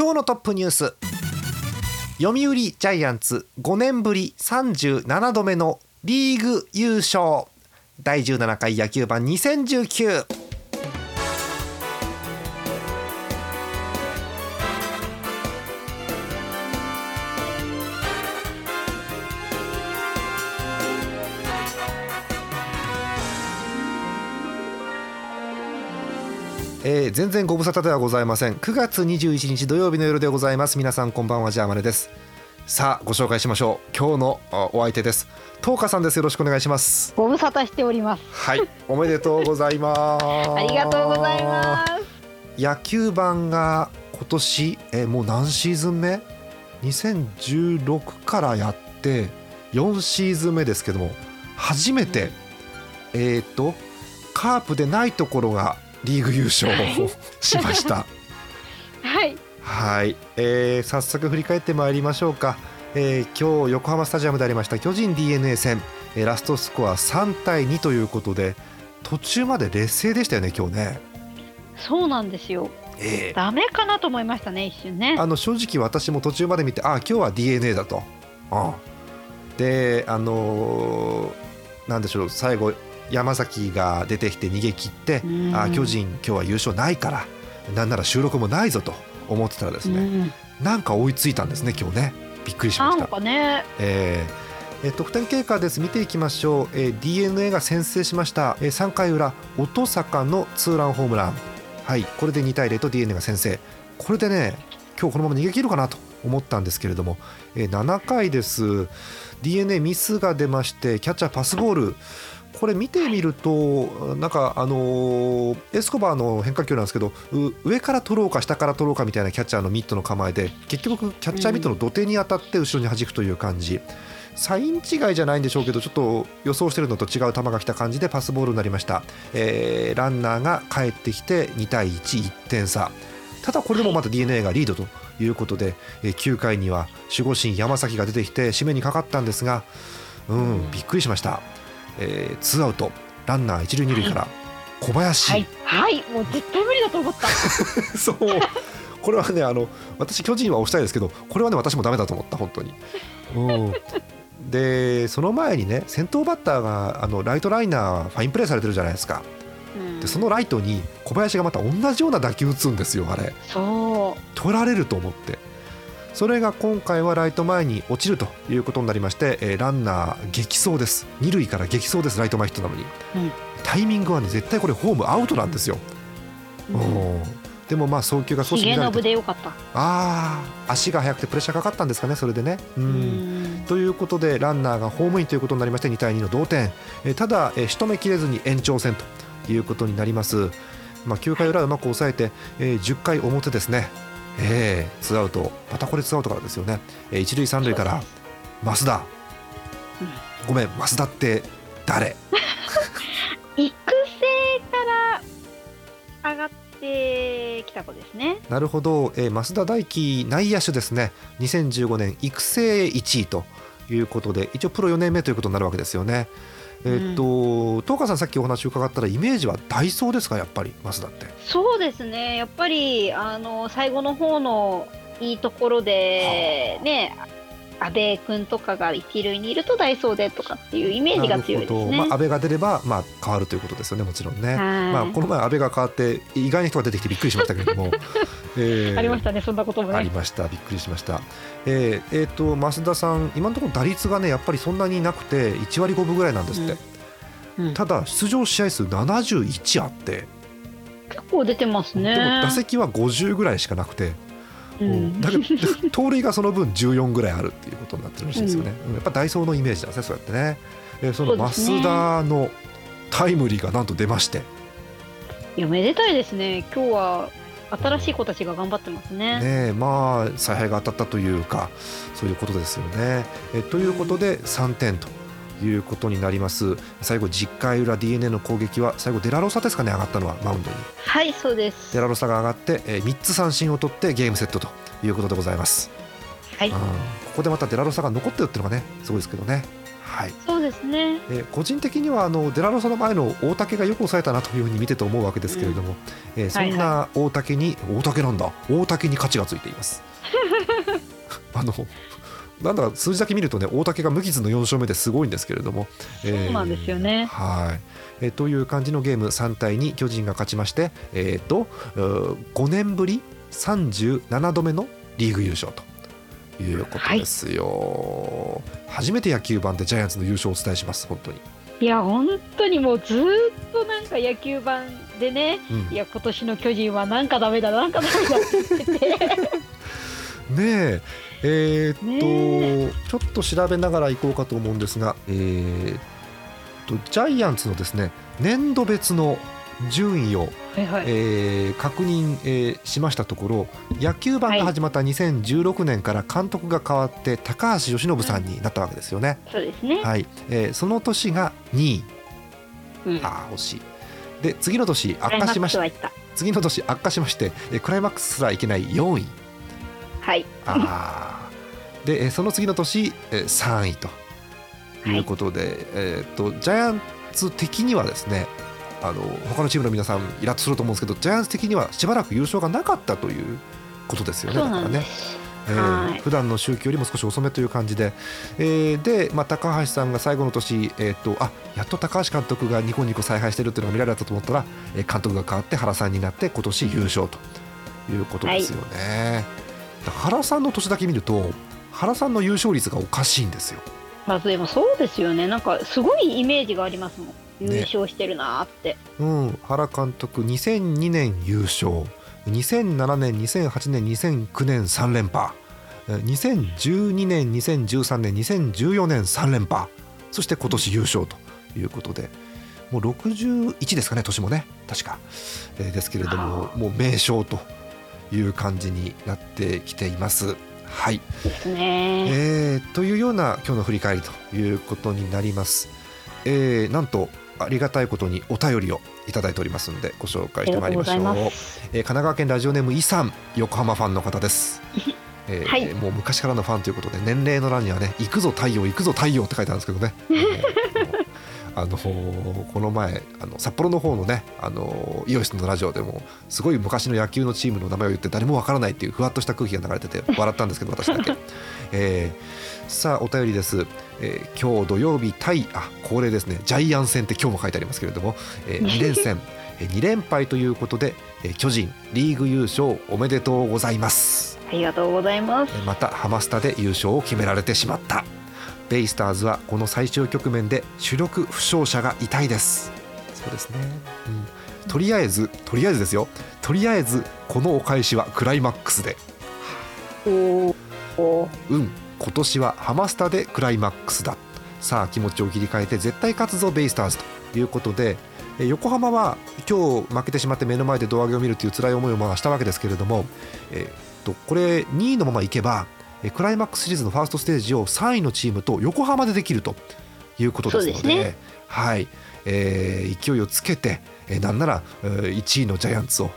今日のトップニュース。読売ジャイアンツ5年ぶり37度目のリーグ優勝。第17回野球盤2019えー、全然ご無沙汰ではございません。9月21日土曜日の夜でございます。皆さんこんばんはジャーマネです。さあご紹介しましょう。今日のお相手です。東花さんです。よろしくお願いします。ご無沙汰しております。はい。おめでとうございます。ありがとうございます。野球盤が今年えー、もう何シーズン目？2016からやって4シーズン目ですけども初めて、えっ、ー、とカープでないところがリーグ優勝をしました。はい。はい、えー、早速振り返ってまいりましょうか、えー、今日横浜スタジアムでありました巨人 d n a 戦、えー、ラストスコア3対2ということで途中まで劣勢でしたよね今日ね。そうなんですよ。えー、ダメかなと思いましたね一瞬ね。あの正直私も途中まで見てあ今日は d n a だと、うん、であのー、なんでしょう最後山崎が出てきて逃げ切って、あ巨人今日は優勝ないからなんなら収録もないぞと思ってたらですね、なんか追いついたんですね今日ね。びっくりしました。ね、えーえ得点経過です。見ていきましょう、えー、d n a が先制しました、えー、3回裏音坂のツーランホームラン。はいこれで2対0と d n a が先制。これでね今日このまま逃げ切るかなと思ったんですけれども、えー、7回です。d n a ミスが出ましてキャッチャーパスボールこれ見てみるとなんかあのエスコバーの変化球なんですけど上から取ろうか下から取ろうかみたいなキャッチャーのミットの構えで結局キャッチャーミットの土手に当たって後ろに弾くという感じ。サイン違いじゃないんでしょうけどちょっと予想してるのと違う球が来た感じでパスボールになりました、えー、ランナーが帰ってきて2対11点差ただこれでもまた d n a がリードということで、えー、9回には守護神山崎が出てきて締めにかかったんですがうんびっくりしました。えー、ツーアウト。ランナー一塁二塁から小林、はい、はい、もう絶対無理だと思った。そう。これはねあの私巨人は押したいですけどこれはね私もダメだと思った本当に。うん。でその前にね先頭バッターがあのライトライナーファインプレーされてるじゃないですか。でそのライトに小林がまた同じような打球打つんですよあれ。そう。取られると思ってそれが今回はライト前に落ちるということになりまして、えー、ランナー激走です。二塁から激走ですライト前ヒットなのに、うん、タイミングはね絶対これホームアウトなんですよ、うん、でもまあ送球が少し乱れてああ足が速くてプレッシャーかかったんですかねそれでね。うん。ということでランナーがホームインということになりまして2対2の同点、えー、ただ、えー、仕留めきれずに延長戦ということになります。まあ、9回裏うまく抑えて、えー、10回表ですねえー、ツーアウトまたこれツーアウトからですよね、えー、一塁三塁から増田、うん、ごめん増田って誰？育成から上がってきた子ですね。なるほど、えー、増田大輝内野手ですね。2015年育成1位ということで一応プロ4年目ということになるわけですよねえっと、東川さんさっきお話伺ったらイメージはダイソーですか？やっぱり増田って。そうですね。やっぱりあの最後の方のいいところでね、はあ阿部君とかが一塁にいるとダイソーでとかっていうイメージが強いですね。まあ、阿部が出れば、まあ、変わるということですよねもちろんね。まあ、この前阿部が変わって意外に人が出てきてびっくりしましたけれども、えー、ありましたねそんなことも、ね、ありました。びっくりしました。えー、えー、と増田さん今のところ打率がねやっぱりそんなになくて1割5分ぐらいなんですって。うん。うん、ただ出場試合数71あって。結構出てますね。でも打席は50ぐらいしかなくてうん、だけど盗塁がその分14ぐらいあるっていうことになってるらしいですよね、うん、やっぱダイソーのイメージなんですねそうやってね、えー、その増田のタイムリーがなんと出まして。いやめでたいですね。今日は新しい子たちが頑張ってますね。ねまあ采配が当たったというかそういうことですよね。えということで3点ということになります。最後10回裏 d n a の攻撃は最後デラロサですかね上がったのはマウンドに。はいそうです。デラロサが上がって、えー、3つ三振を取ってゲームセットということでございます。はい、うん、ここでまたデラロサが残ってるっていうのがねすごいですけどね。はい、そうですね、えー、個人的にはあのデラロサの前の大竹がよく抑えたなというふうに見てて思うわけですけれども、うん、えー、そんな大竹に、はいはい、大竹なんだ。大竹に価値がついています。あのなんだか数字だけ見るとね大竹が無傷の4勝目ですごいんですけれども、そうなんですよね。はい、えー、という感じのゲーム3対2巨人が勝ちまして、えーと、と5年ぶり37度目のリーグ優勝と。いうことですよ、はい、初めて野球盤でジャイアンツの優勝をお伝えします本当に。いや本当にもうずっとなんか野球盤でね、うん、いや今年の巨人はなんかダメだなんかダメだって言ってて。ねええー、っとちょっと調べながらいこうかと思うんですが、えー、とジャイアンツのですね年度別の順位を、はいはい、えー、確認、えー、しましたところ野球盤が始まった2016年から監督が変わって高橋由伸さんになったわけですよね。そうですね、はい。えー、その年が2位、うん、あ惜しい。で次の年悪化しました。次の年悪化しましてクライマックスすらいけない4位。はい。あでその次の年3位ということで、はい、えーと、ジャイアンツ的にはですねあの他のチームの皆さんイラッとすると思うんですけどジャイアンツ的にはしばらく優勝がなかったということですよねだからね。えー、はい、普段の周期よりも少し遅めという感じで、えー、で、まあ、高橋さんが最後の年、えーと、あやっと高橋監督がニコニコ采配してるっていうのが見られたと思ったら、えー、監督が変わって原さんになって今年優勝ということですよね。はい原さんの年だけ見ると原さんの優勝率がおかしいんですよ。まあ、でもそうですよね。なんかすごいイメージがありますもん。優勝してるなって、ね、うん。原監督2002年優勝2007年2008年2009年3連覇2012年2013年2014年3連覇そして今年優勝ということで。もう61ですかね年もね。確か、えー、ですけれどももう名将という感じになってきています。はい、ですね、えー、というような今日の振り返りということになります。えー、なんとありがたいことにお便りをいただいておりますのでご紹介してまいりましょう。うえー、神奈川県ラジオネームイさん横浜ファンの方です。えー、はい、もう昔からのファンということで年齢の欄にはね「行くぞ太陽行くぞ太陽」って書いてあるんですけどね。あのこの前あの札幌の方のねあのイオシスのラジオでもすごい昔の野球のチームの名前を言って誰もわからないっていうふわっとした空気が流れてて笑ったんですけど私だけ、えー、さあお便りです、えー、今日土曜日対あ恒例ですね。ジャイアン戦って今日も書いてありますけれども、えー、2連戦。2連敗ということで、え巨人リーグ優勝おめでとうございます。ありがとうございます。またハマスタで優勝を決められてしまったベイスターズはこの最終局面で主力負傷者が痛いです。そうですね、うん、とりあえずとりあえずですよ。とりあえずこのお返しはクライマックスで。うん。今年はハマスタでクライマックスだ。さあ気持ちを切り替えて絶対勝つぞベイスターズということで。横浜は今日負けてしまって目の前で胴上げを見るという辛い思いをまあしたわけですけれども、えー、っとこれ2位のままいけばクライマックスシリーズのファーストステージを3位のチームと横浜でできるということですので、ね、はいえー、勢いをつけて、えー、なんなら1位のジャイアンツを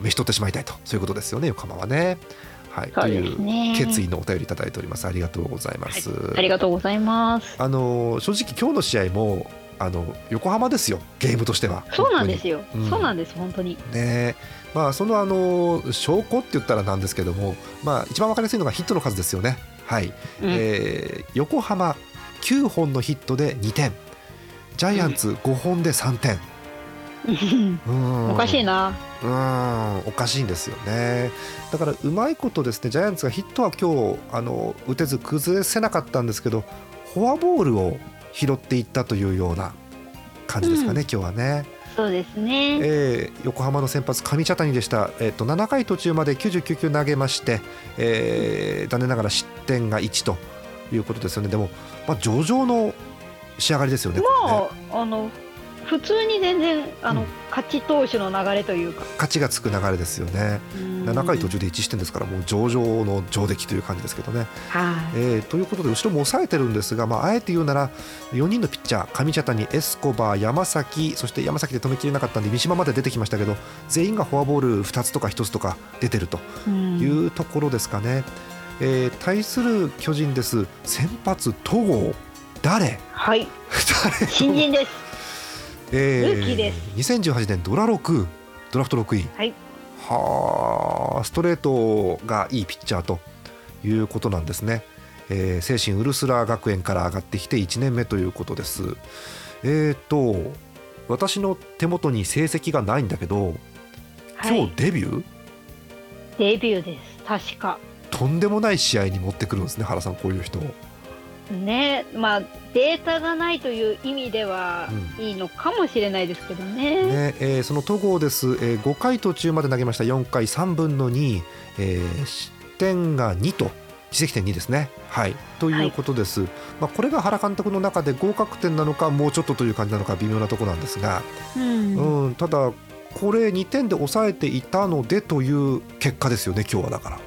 召し取ってしまいたいとそういうことですよね横浜はね。はい、という決意のお便りいただいております。ありがとうございます。はい、ありがとうございます。あの正直今日の試合もあの横浜ですよゲームとしては。そうなんですよ。うん、そうなんです本当に。ねまあ、そのあの証拠って言ったらなんですけども、まあ、一番分かりやすいのがヒットの数ですよね。はい、うん、えー、横浜9本のヒットで2点。ジャイアンツ5本で3点。うん、おかしいな。うん。おかしいんですよね。だからうまいことですねジャイアンツがヒットは今日あの打てず崩せなかったんですけどフォアボールを拾っていったというような感じですかね、うん、今日はね。そうですね、えー、横浜の先発上茶谷でした、えーと、7回途中まで99球投げまして、えー、残念ながら失点が1ということですよね。でも、まあ、上々の仕上がりですよね。まあ、あの普通に全然あの、うん。勝ち投手の流れというか。勝ちがつく流れですよね。7回途中で1失点ですからもう上々の上出来という感じですけどね。はい、えーということで後ろも抑えてるんですが、まあ、あえて言うなら4人のピッチャー上茶谷エスコバー山崎そして山崎で止めきれなかったんで三島まで出てきましたけど全員がフォアボール2つとか1つとか出てるとうん。いうところですかね。えー対する巨人です。先発戸郷。誰？はい、誰？新人です。えルーキーです。2018年ドラ6ドラフト6位。はい、はあストレートがいいピッチャーということなんですね、えー、精神ウルスラー学園から上がってきて1年目ということです。えーと私の手元に成績がないんだけどはい。今日、デビュー、デビューです。確か。とんでもない試合に持ってくるんですね原さんこういう人ね、まあデータがないという意味ではういいのかもしれないですけどね。ねえーその戸郷です、えー5回途中まで投げました。4回3分の2、えー失点が2と。自責点2ですね。はい、ということです、まあ、これが原監督の中で合格点なのかもうちょっとという感じなのか微妙なところなんですが、うん、うん、ただこれ2点で抑えていたのでという結果ですよね今日はだから。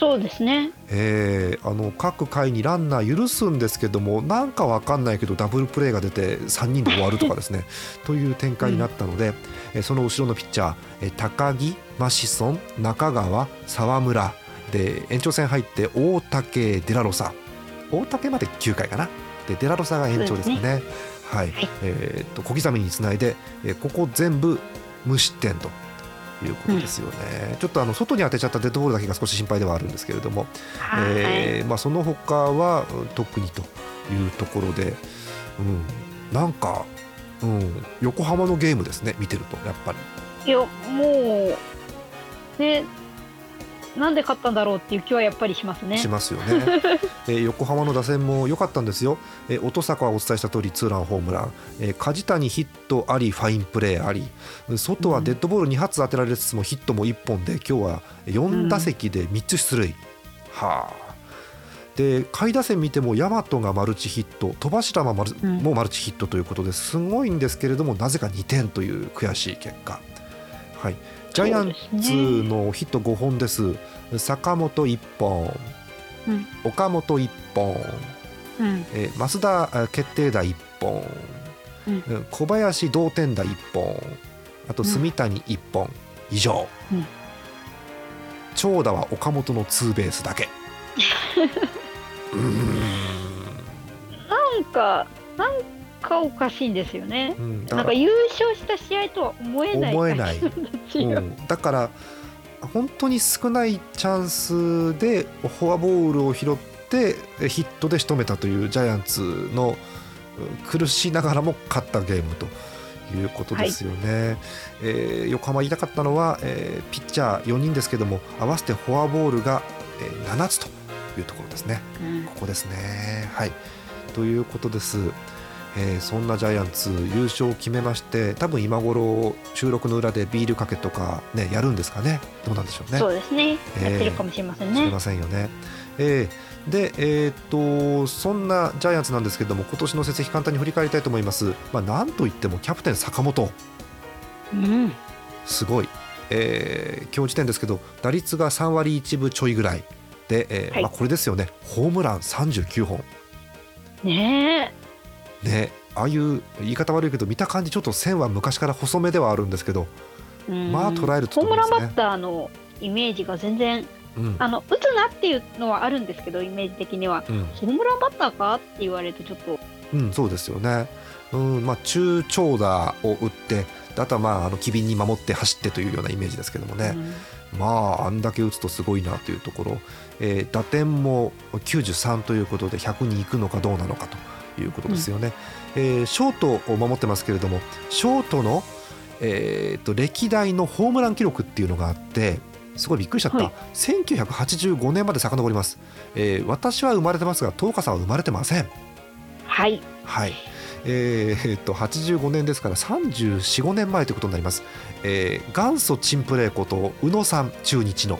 そうですね。えーあの各回にランナー許すんですけどもなんかわかんないけどダブルプレーが出て3人で終わるとかですね。という展開になったので、えーその後ろのピッチャー、えー高木マシソン中川沢村で延長戦入って大竹デラロサ。大竹まで9回かな。でデラロサが延長ですかね。はい、はい。えと小刻みにつないで、えーここ全部無失点と。いうことですよね、ちょっとあの外に当てちゃったデッドボールだけが少し心配ではあるんですけれども、はい、えーまあ、その他はうん特にというところで、うん、なんか、うん、横浜のゲームですね見てるとやっぱり。いやもうねなんで勝ったんだろうっていう気はやっぱりしますね。しますよね、えー横浜の打線も良かったんですよ、えー音坂はお伝えした通りツーランホームラン、えー梶谷ヒットありファインプレーあり。外はデッドボール2発当てられつつもヒットも1本で今日は4打席で3つ出塁、はあ。で下位打線見ても大和がマルチヒット。戸柱もマル,、うん。もマルチヒットということです。ごいんですけれどもなぜか2点という悔しい結果、はい、ジャイアンツのヒット5本です。坂本1本、うん。岡本1本、うん。えー増田あ決定打1本、うん。うん。小林同点打1本。あとうん。住谷1本。以上、うん。長打は岡本のツーベースだけ。うーん。なんかなんかおかしいんですよね。うんだかなんから優勝した試合とは思えない思えないうんだから本当に少ないチャンスでフォアボールを拾ってえヒットで仕留めたというジャイアンツのうん苦しながらも勝ったゲームということですよね。えー横浜言いたかったのは、えーピッチャー4人ですけども合わせてフォアボールが、えー7つというところですね。うんここですね。はい。ということです。えーそんなジャイアンツ優勝を決めまして多分今頃収録の裏でビールかけとかねやるんですかねどうなんでしょうねそうですね。えーやってるかもしれませんね。ませんよね。えーで、えーっとそんなジャイアンツなんですけども今年の成績簡単に振り返りたいと思います。まあ、なんといってもキャプテン坂本うん。すごい、えー今日時点ですけど打率が3割1分ちょいぐらいで、えーはいまあ、これですよねホームラン39本ねねああいう言い方悪いけど見た感じちょっと線は昔から細めではあるんですけど、まあ捉えるとホームランバッ。ターのイメージが全然うん。あの打つなっていうのはあるんですけどイメージ的には。うん。ホームランバッターかって言われるとちょっと。うん、そうですよね。うん、まあ中長打を打って、であとはまああの機敏に守って走ってというようなイメージですけどもね。まああんだけ打つとすごいなというところ、えー打点も93ということで100に行くのかどうなのかということですよね。えーショートを守ってますけれども、ショートのえーと歴代のホームラン記録っていうのがあって。すごいびっくりしちゃった、はい。1985年まで遡ります、えー私は生まれてますが東花さんは生まれてません。はい。はい。えーえーっと85年ですから345年前ということになります、えー元祖チンプレーこと宇野さん中日の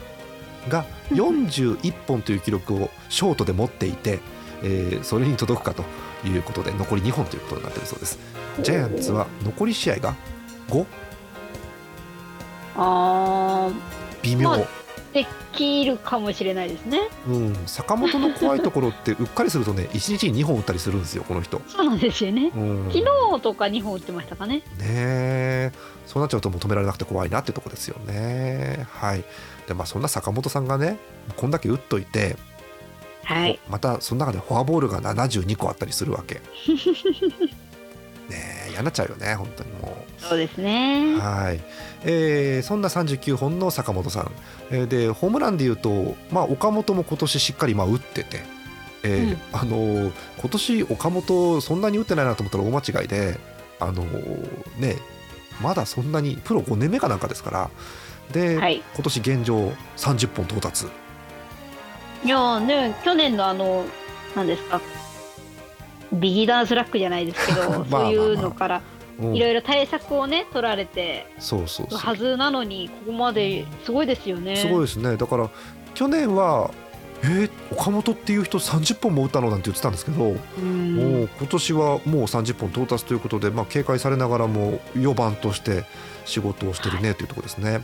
が41本という記録をショートで持っていて、えーそれに届くかということで残り2本ということになっているそうです。ジャイアンツは残り試合が 5? あ微妙、まあできるかもしれないですね。うん、坂本の怖いところってうっかりするとね 1日に2本打ったりするんですよこの人、そうなんですよね。うん、昨日とか2本打ってましたかね。ねえ。そうなっちゃうともう止められなくて怖いなってとこですよね。はい。でまあそんな坂本さんがねこんだけ打っといてはい。またその中でフォアボールが72個あったりするわけ。ねえ嫌になっちゃうよね本当にもそうですね。う。はい、えーそんな39本の坂本さん、えーでホームランでいうと、まあ、岡本も今年しっかりまあ打ってて、えーあのー今年岡本そんなに打ってないなと思ったら大間違いであのーねまだそんなにプロ5年目かなんかですから。で、はい。今年現状30本到達いやーね、去年のあの、なんですか。ビギナーズラックじゃないですけど、まあまあまあそういうのからうんいろいろ対策をね取られてそうそうそうはずなのにここまですごいですよね。すごいですねだから去年はえー岡本っていう人30本も打ったのなんて言ってたんですけど、うんもう今年はもう30本到達ということで、まあ、警戒されながらも4番として仕事をしてるねというところですね。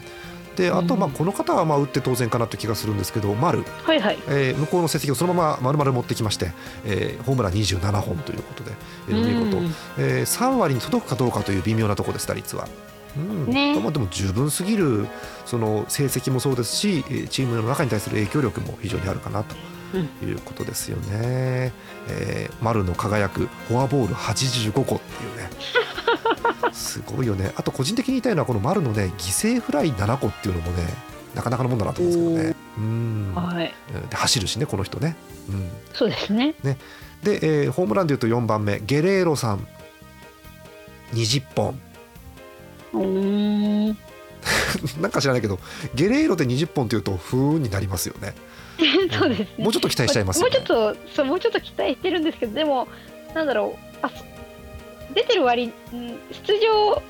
であとうんまあこの方はまあ打って当然かなという気がするんですけど丸、はいはい。えー向こうの成績をそのまま丸々持ってきまして、えーホームラン27本ということで、えー見事、うんえー3割に届くかどうかという微妙なところです打率は。うん。ね。まあでも十分すぎるその成績もそうですしえーチームの中に対する影響力も非常にあるかなと。いうことですよね。えー丸の輝くフォアボール85個っていうね すごいよねあと個人的に言いたいのはこの丸のね犠牲フライ7個っていうのもねなかなかのもんだなと思うんですけどね。うんはい。で走るしねこの人ね。うんそうですね。で、えーホームランでいうと4番目ゲレーロさん20本うーん。なんか知らないけどゲレーロで20本っていうと不運になりますよね そうですね。もうちょっと期待しちゃいますねうちょっとそうもうちょっと期待してるんですけどでもなんだろうあそ出てる割うん出場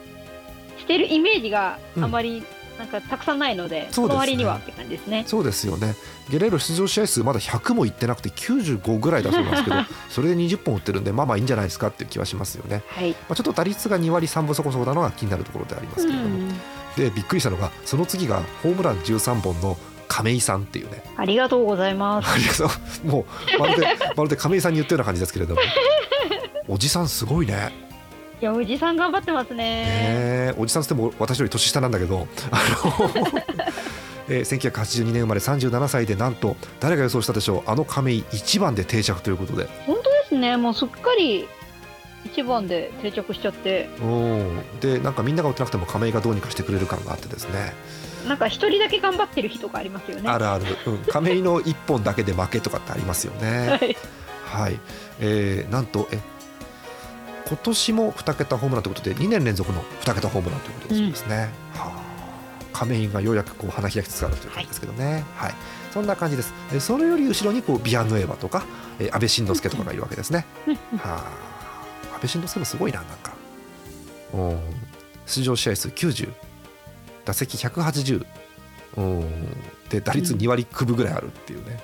してるイメージがあまりなんかたくさんないので、そうですね。その割にはって感じですね。そうですよね。ゲレーロ出場試合数まだ100もいってなくて95ぐらいだそうなんですけど それで20本打ってるんでまあまあいいんじゃないですかっていう気はしますよね、はい。まあ、ちょっと打率が2割3分そこそこなのが気になるところでありますけれども、うん。でびっくりしたのがその次がホームラン13本の亀井さんっていうね。ありがとうございます。ありがとう。もうまるでまるで亀井さんに言ったような感じですけれども。おじさんすごいねいやおじさん頑張ってますね。おじさんつっても私より年下なんだけど。あの、えー1982年生まれ37歳でなんと誰が予想したでしょう。あの亀井1番で定着ということで。本当ですね。もうすっかり一番で定着しちゃって、うん。でなんかみんなが打ってなくても亀井がどうにかしてくれる感があってですね。なんか一人だけ頑張ってる日とかありますよね。あるある、うん、亀井の1本だけで負けとかってありますよ はねい。はい、えーなんとえ今年も2桁ホームランということで2年連続の2桁ホームランということですね、はあ。亀井がようやくこう花開きつつあるという感じですけどね、はい。そんな感じです。えそれより後ろにこうビアンヌエバとか、えー安倍晋之助とかがいるわけですね。はあ。安倍晋之助もすごいななんか。うん出場試合数90打席180うんで打率2割9分ぐらいあるっていうね、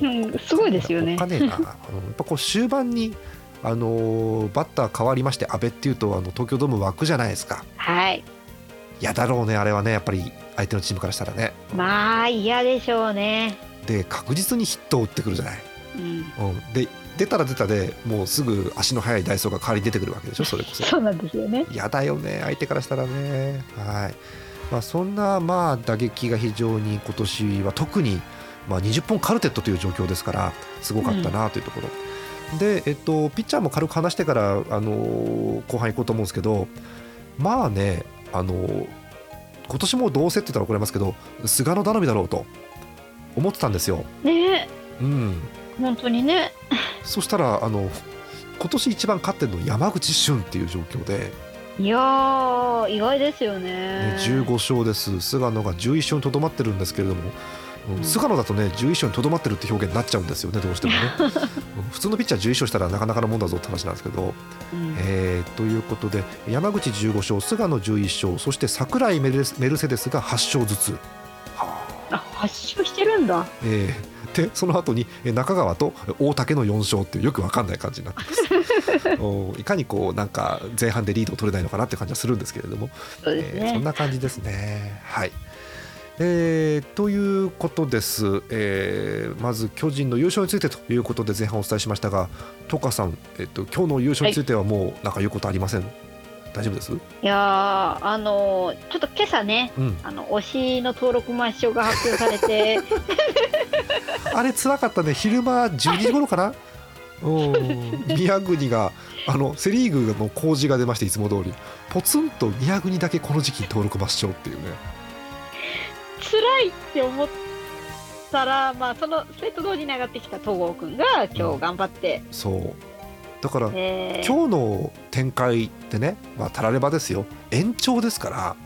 うん、すごいですよね。お。金な、うん。やっぱこう終盤にあのーバッター変わりまして阿部っていうとあの東京ドーム湧くじゃないですかはい。嫌だろうねあれはねやっぱり相手のチームからしたらねまあ嫌でしょうね。で確実にヒットを打ってくるじゃない、うん。うん、で出たら出たでもうすぐ足の速いダイソーが代わりに出てくるわけでしょ それこそそうなんですよね。嫌だよね相手からしたらねはい、まあ、そんなまあ打撃が非常に今年は特に、まあ、20本カルテットという状況ですからすごかったなというところ、で、えっと、ピッチャーも軽く話してから、あの後半行こうと思うんですけどまあね、あの今年もどうせって言ったら怒られますけど菅野頼みだろうと思ってたんですよ。ねうん、本当にね。そしたらあの今年一番勝ってるの山口俊っていう状況で、いやー、意外ですよねね。、15勝です菅野が11勝にとどまってるんですけれども、菅野だとね11勝にとどまってるって表現になっちゃうんですよねどうしてもね、うん。普通のピッチャー11勝したらなかなかのもんだぞって話なんですけど、うん。えーということで山口15勝菅野11勝そして櫻井メルセメルセデスが8勝ずつ、はああ、発症してるんだ。えーでその後にえ中川と大竹の4勝っていうよくわかんない感じになってます。お いかにこうなんか前半でリードを取れないのかなって感じはするんですけれども。そね。えーそん。な感じですね。はいえーということです、えーまず巨人の優勝についてということで前半お伝えしましたが、トカさん、えっと今日の優勝についてはもうなんか言うことありません、大丈夫です、いやー、あのーちょっと今朝ね、うん、あの推しの登録抹消が発表されて、あれ辛かったね。昼間12時頃かな？うん宮国があのセ・リーグの工事が出ましていつも通り。ポツンと宮国だけこの時期に登録抹消っていうね辛いって思ったら、まあ、そのそれと同時に上がってきた東郷君が今日頑張って、そうだからえー今日の展開ってね、まあ、たらればですよ延長ですから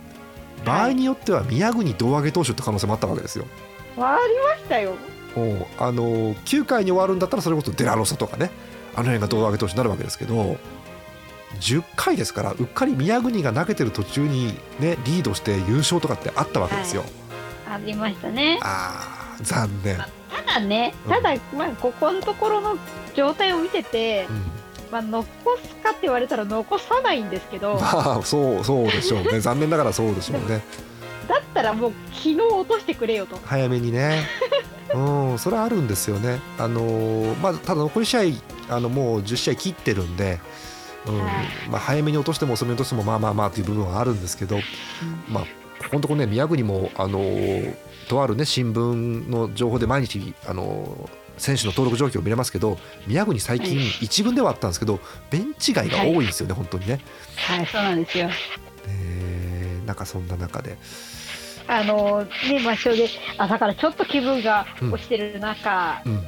場合によっては宮国胴上げ投手って可能性もあったわけですよ。回りましたよ。もうあの9回に終わるんだったらそれこそデラロサとかねあの辺が胴上げ投手になるわけですけど10回ですからうっかり宮国が投げてる途中に、ね、リードして優勝とかってあったわけですよ。ありましたね。あー残念、ただね、うん。ただ、まあ、ここのところの状態を見てて、うん。まあ、残すかって言われたら残さないんですけど、だまあそうそうでしょうね。残念ながらそうでしょうね。ったらもう昨日落としてくれよと。早めにね。うんそれはあるんですよね。あのーまあただ残り試合あのもう10試合切ってるんで、うんはい。まあ、早めに落としても遅めに落としてもまあまあまあという部分はあるんですけど、まあここのところね宮国もあのーとあるね新聞の情報で毎日あのー選手の登録状況を見れますけど宮国最近はい。一軍ではあったんですけどベンチ外が多いんですよね、本当にね。はい、そうなんですよ。えーなんかそんな中で、あのね、抹消で、あ、だからちょっと気分が落ちてる中、うん。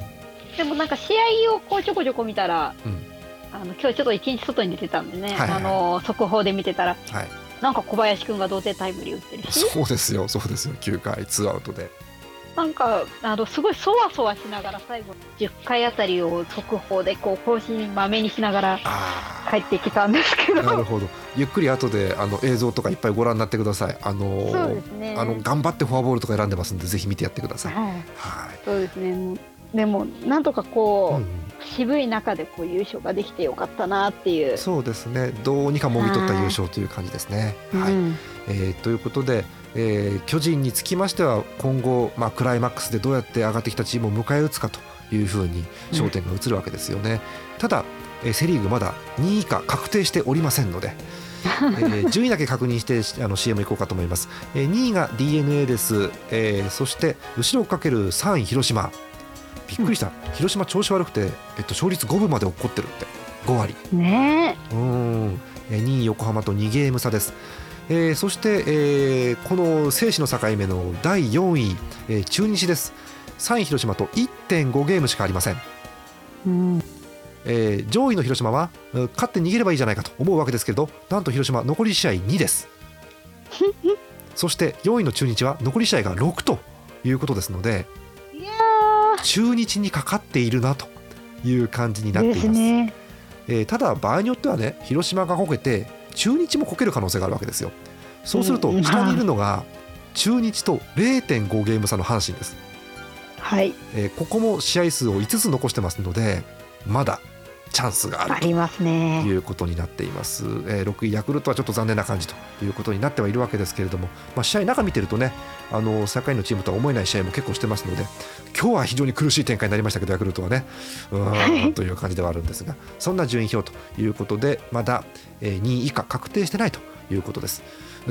でもなんか試合をこうちょこちょこ見たら、うん。あの今日ちょっと一日外に出てたんでね、はいはいあの速報で見てたら、はい、なんか小林くんが同点タイムリー打ってるし、そうですよそうですよ。9回ツーアウトで。なんかあのすごいそわそわしながら最後10回あたりを速報でこう更新まめにしながらあ帰ってきたんですけど、あなるほど。ゆっくり後であの映像とかいっぱいご覧になってください。あのーそうですね。あの頑張ってフォアボールとか選んでますんでぜひ見てやってください。はい、はい。そうですね。でもなんとかこう、うん渋い中でこう優勝ができてよかったなっていう。そうですねどうにかもぎ取った優勝という感じですね。はいうんえーということで、えー巨人につきましては今後、まあ、クライマックスでどうやって上がってきたチームを迎え撃つかというふうに焦点が移るわけですよね。ただ、えーセ・リーグまだ2位以下確定しておりませんので、えー順位だけ確認してあの CM 行こうかと思います。えー2位が d n a です、えーそして後ろをかける3位広島びっくりした、広島調子悪くて、えっと、勝率5分まで落っこってるって。5割。ねうーん。えー2位横浜と2ゲーム差です。えーそして、えーこの生死の境目の第4位、えー中日です。3位広島と1.5ゲームしかありません、え、うん、えー上位の広島はうん勝って逃げればいいじゃないかと思うわけですけれどなんと広島残り試合2です。そして4位の中日は残り試合が6ということですので中日にかかっているなという感じになっていでます。すね。えーただ場合によってはね広島がこけて中日もこける可能性があるわけですよ。そうするとうん下にいるのが中日と0.5ゲーム差の阪神です、はい、えーここも試合数を5つ残してますのでまだチャンスがあるありますとね。いうことになっています、えー6位ヤクルトはちょっと残念な感じということになってはいるわけですけれども、まあ、試合中見てるとねあの境のチームとは思えない試合も結構してますので今日は非常に苦しい展開になりましたけどヤクルトはね。うーんという感じではあるんですがそんな順位表ということでまだえー2位以下確定してないということです。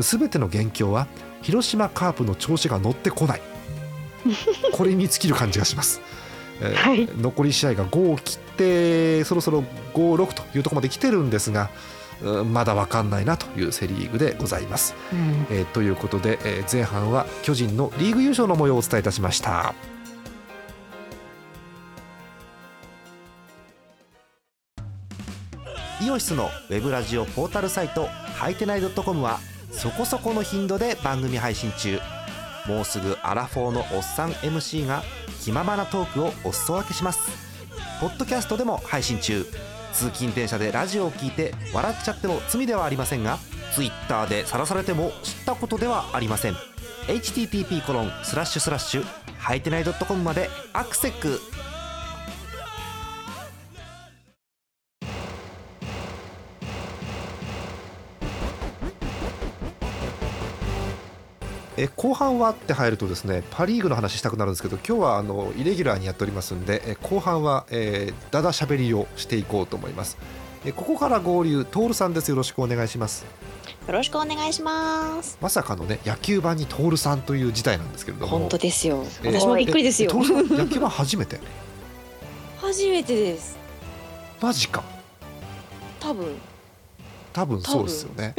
すべての元凶は広島カープの調子が乗ってこない。これに尽きる感じがします、えーはい。残り試合が5を切ってそろそろ56というところまで来てるんですがうんまだ分かんないなというセ・リーグでございます、うん。えーということで、えー前半は巨人のリーグ優勝の模様をお伝えいたしました。イオシスのウェブラジオポータルサイトはいてない .com はそこそこの頻度で番組配信中。もうすぐアラフォーのおっさん MC が気ままなトークをお裾分けします。ポッドキャストでも配信中通勤電車でラジオを聞いて笑っちゃっても罪ではありませんが Twitter で晒されても知ったことではありません。http コロンスラッシュスラッシュはいてない .com までアクセックえ後半はって入るとですねパ・リーグの話したくなるんですけど今日はあのイレギュラーにやっておりますんでえ後半は、えー、だだしゃべりをしていこうと思います。えここから合流トールさんです。よろしくお願いします。よろしくお願いします。まさかのね野球版にトールさんという事態なんですけれども。本当ですよ。えー私もびっくりですよ。え。トー野球版初めて？初めてです。マジか。多分。多分そうですよね。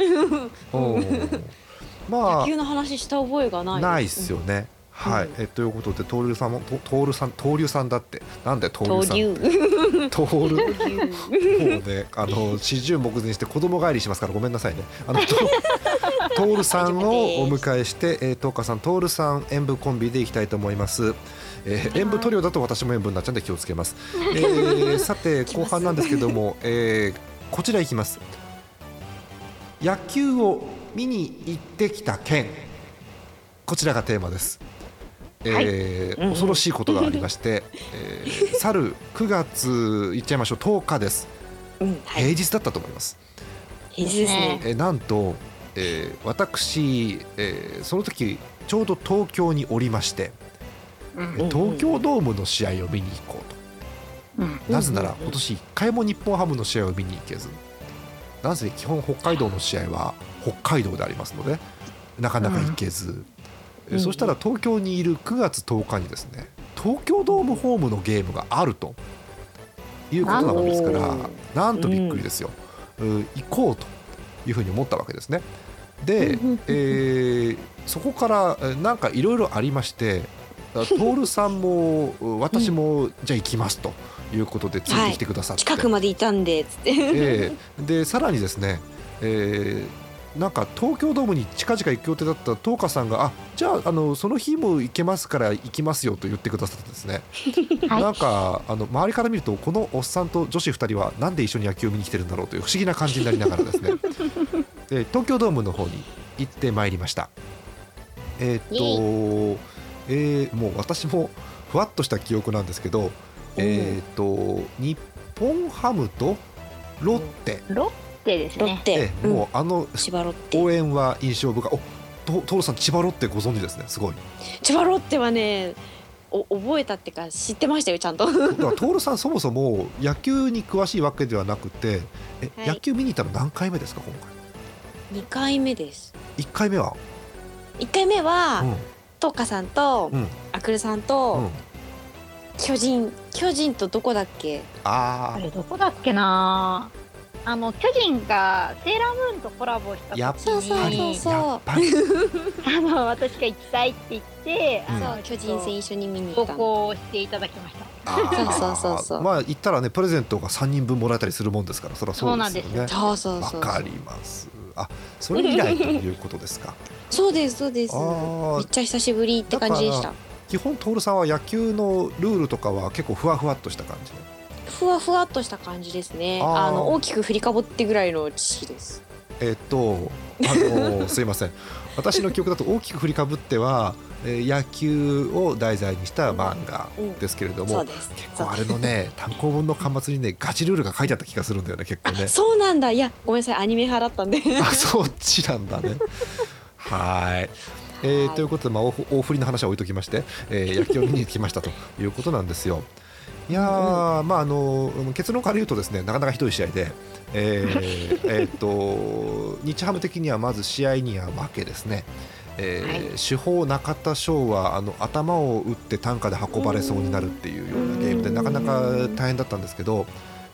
おーまあ野球の話した覚えがない。ないっすよね、はい、えということでトールさんもトトールさんトーリュさんだってなんでトー闘リュさん牛。トール闘牛。もうね、あの四十目前にして子供帰りしますからごめんなさいね。あのト トールさんをお迎えして、えー、トーカさん、トールさん演舞コンビでいきたいと思います。えー、演舞トリオだと私も演舞になっちゃうんで気をつけます。えー、さて後半なんですけども、えー、こちらいきます。野球を見に行ってきた件、こちらがテーマです。えー恐ろしいことがありまして、えー、去る9月いっちゃいましょう10日です。うんはい。平日だったと思います。平日ですね。えーなんと、えー私、えーその時ちょうど東京におりまして、東京ドームの試合を見に行こうと、うんなぜなら今年1回も日本ハムの試合を見に行けずなぜ基本北海道の試合は北海道でありますのでなかなか行けず、えーうん。そしたら東京にいる9月10日にですね東京ドームホームのゲームがあるということなのですからなんとびっくりですよ、うん。行こうというふうに思ったわけですね。で、えーそこからえーなんかいろいろありましてあ徹さんも私もじゃあ行きますということでついてきてくださって、近くまでいたんでつって。ええ。でさらにですね、えーなんか東京ドームに近々行く予定だった東花さんがあじゃああのその日も行けますから行きますよと言ってくださってですね、はい。なんかあの周りから見るとこのおっさんと女子2人はなんで一緒に野球を見に来てるんだろうという不思議な感じになりながらですね。で東京ドームの方に行ってまいりました。えーっと、えーもう私もふわっとした記憶なんですけど、えーっと日本ハムとロッテ、ロッテですね。ロッテもうあの千葉ロッテ。応援は印象深い。おと徹さん千葉ロッテご存知ですね。すごい。千葉ロッテはね、お覚えたってか知ってましたよちゃんと。だから徹さんそもそも野球に詳しいわけではなくて、え、はい野球見に行ったの何回目ですか今二回目です。回。一回目は？一回目は、うんトッカさんと、うんアクルさんと、うん。巨人巨人とどこだっけ？ああれどこだっけなあの巨人がセーラームーンとコラボした時やっそうそうにそうあ、やっぱり。あの私が行きたいって言って、うんあのそう巨人戦一緒に見に行投ったの。稿していただきました。そうそうそうそうまあ言ったらねプレゼントが三人分もらえたりするもんですからそりゃそうですよね。そうそうそうそう。わかります。あ、それ以来ということですか？そうですそうです。めっちゃ久しぶりって感じでした。基本徹さんは野球のルールとかは結構ふわふわっとした感じで。ふわふわっとした感じですね。あーあの大きく振りかぶってぐらいの知識です。えっと、あの すいません。私の記憶だと大きく振りかぶっては、えー野球を題材にした漫画ですけれども、そうです。結構あれのね 単行本の巻末にねガチルールが書いてあった気がするんだよね結構ね。そうなんだ。いやごめんなさいアニメ派だったんで。あそっちなんだね。はい。えーはいということで、まあ、大大振りの話は置いときまして、えー野球を見に来ましたということなんですよ。いやー、まああの結論から言うとですねなかなかひどい試合で、えー えーっと日ハム的にはまず試合には負けですね。えー主砲中田翔はあの頭を打って担架で運ばれそうになるっていうようなゲームでなかなか大変だったんですけど、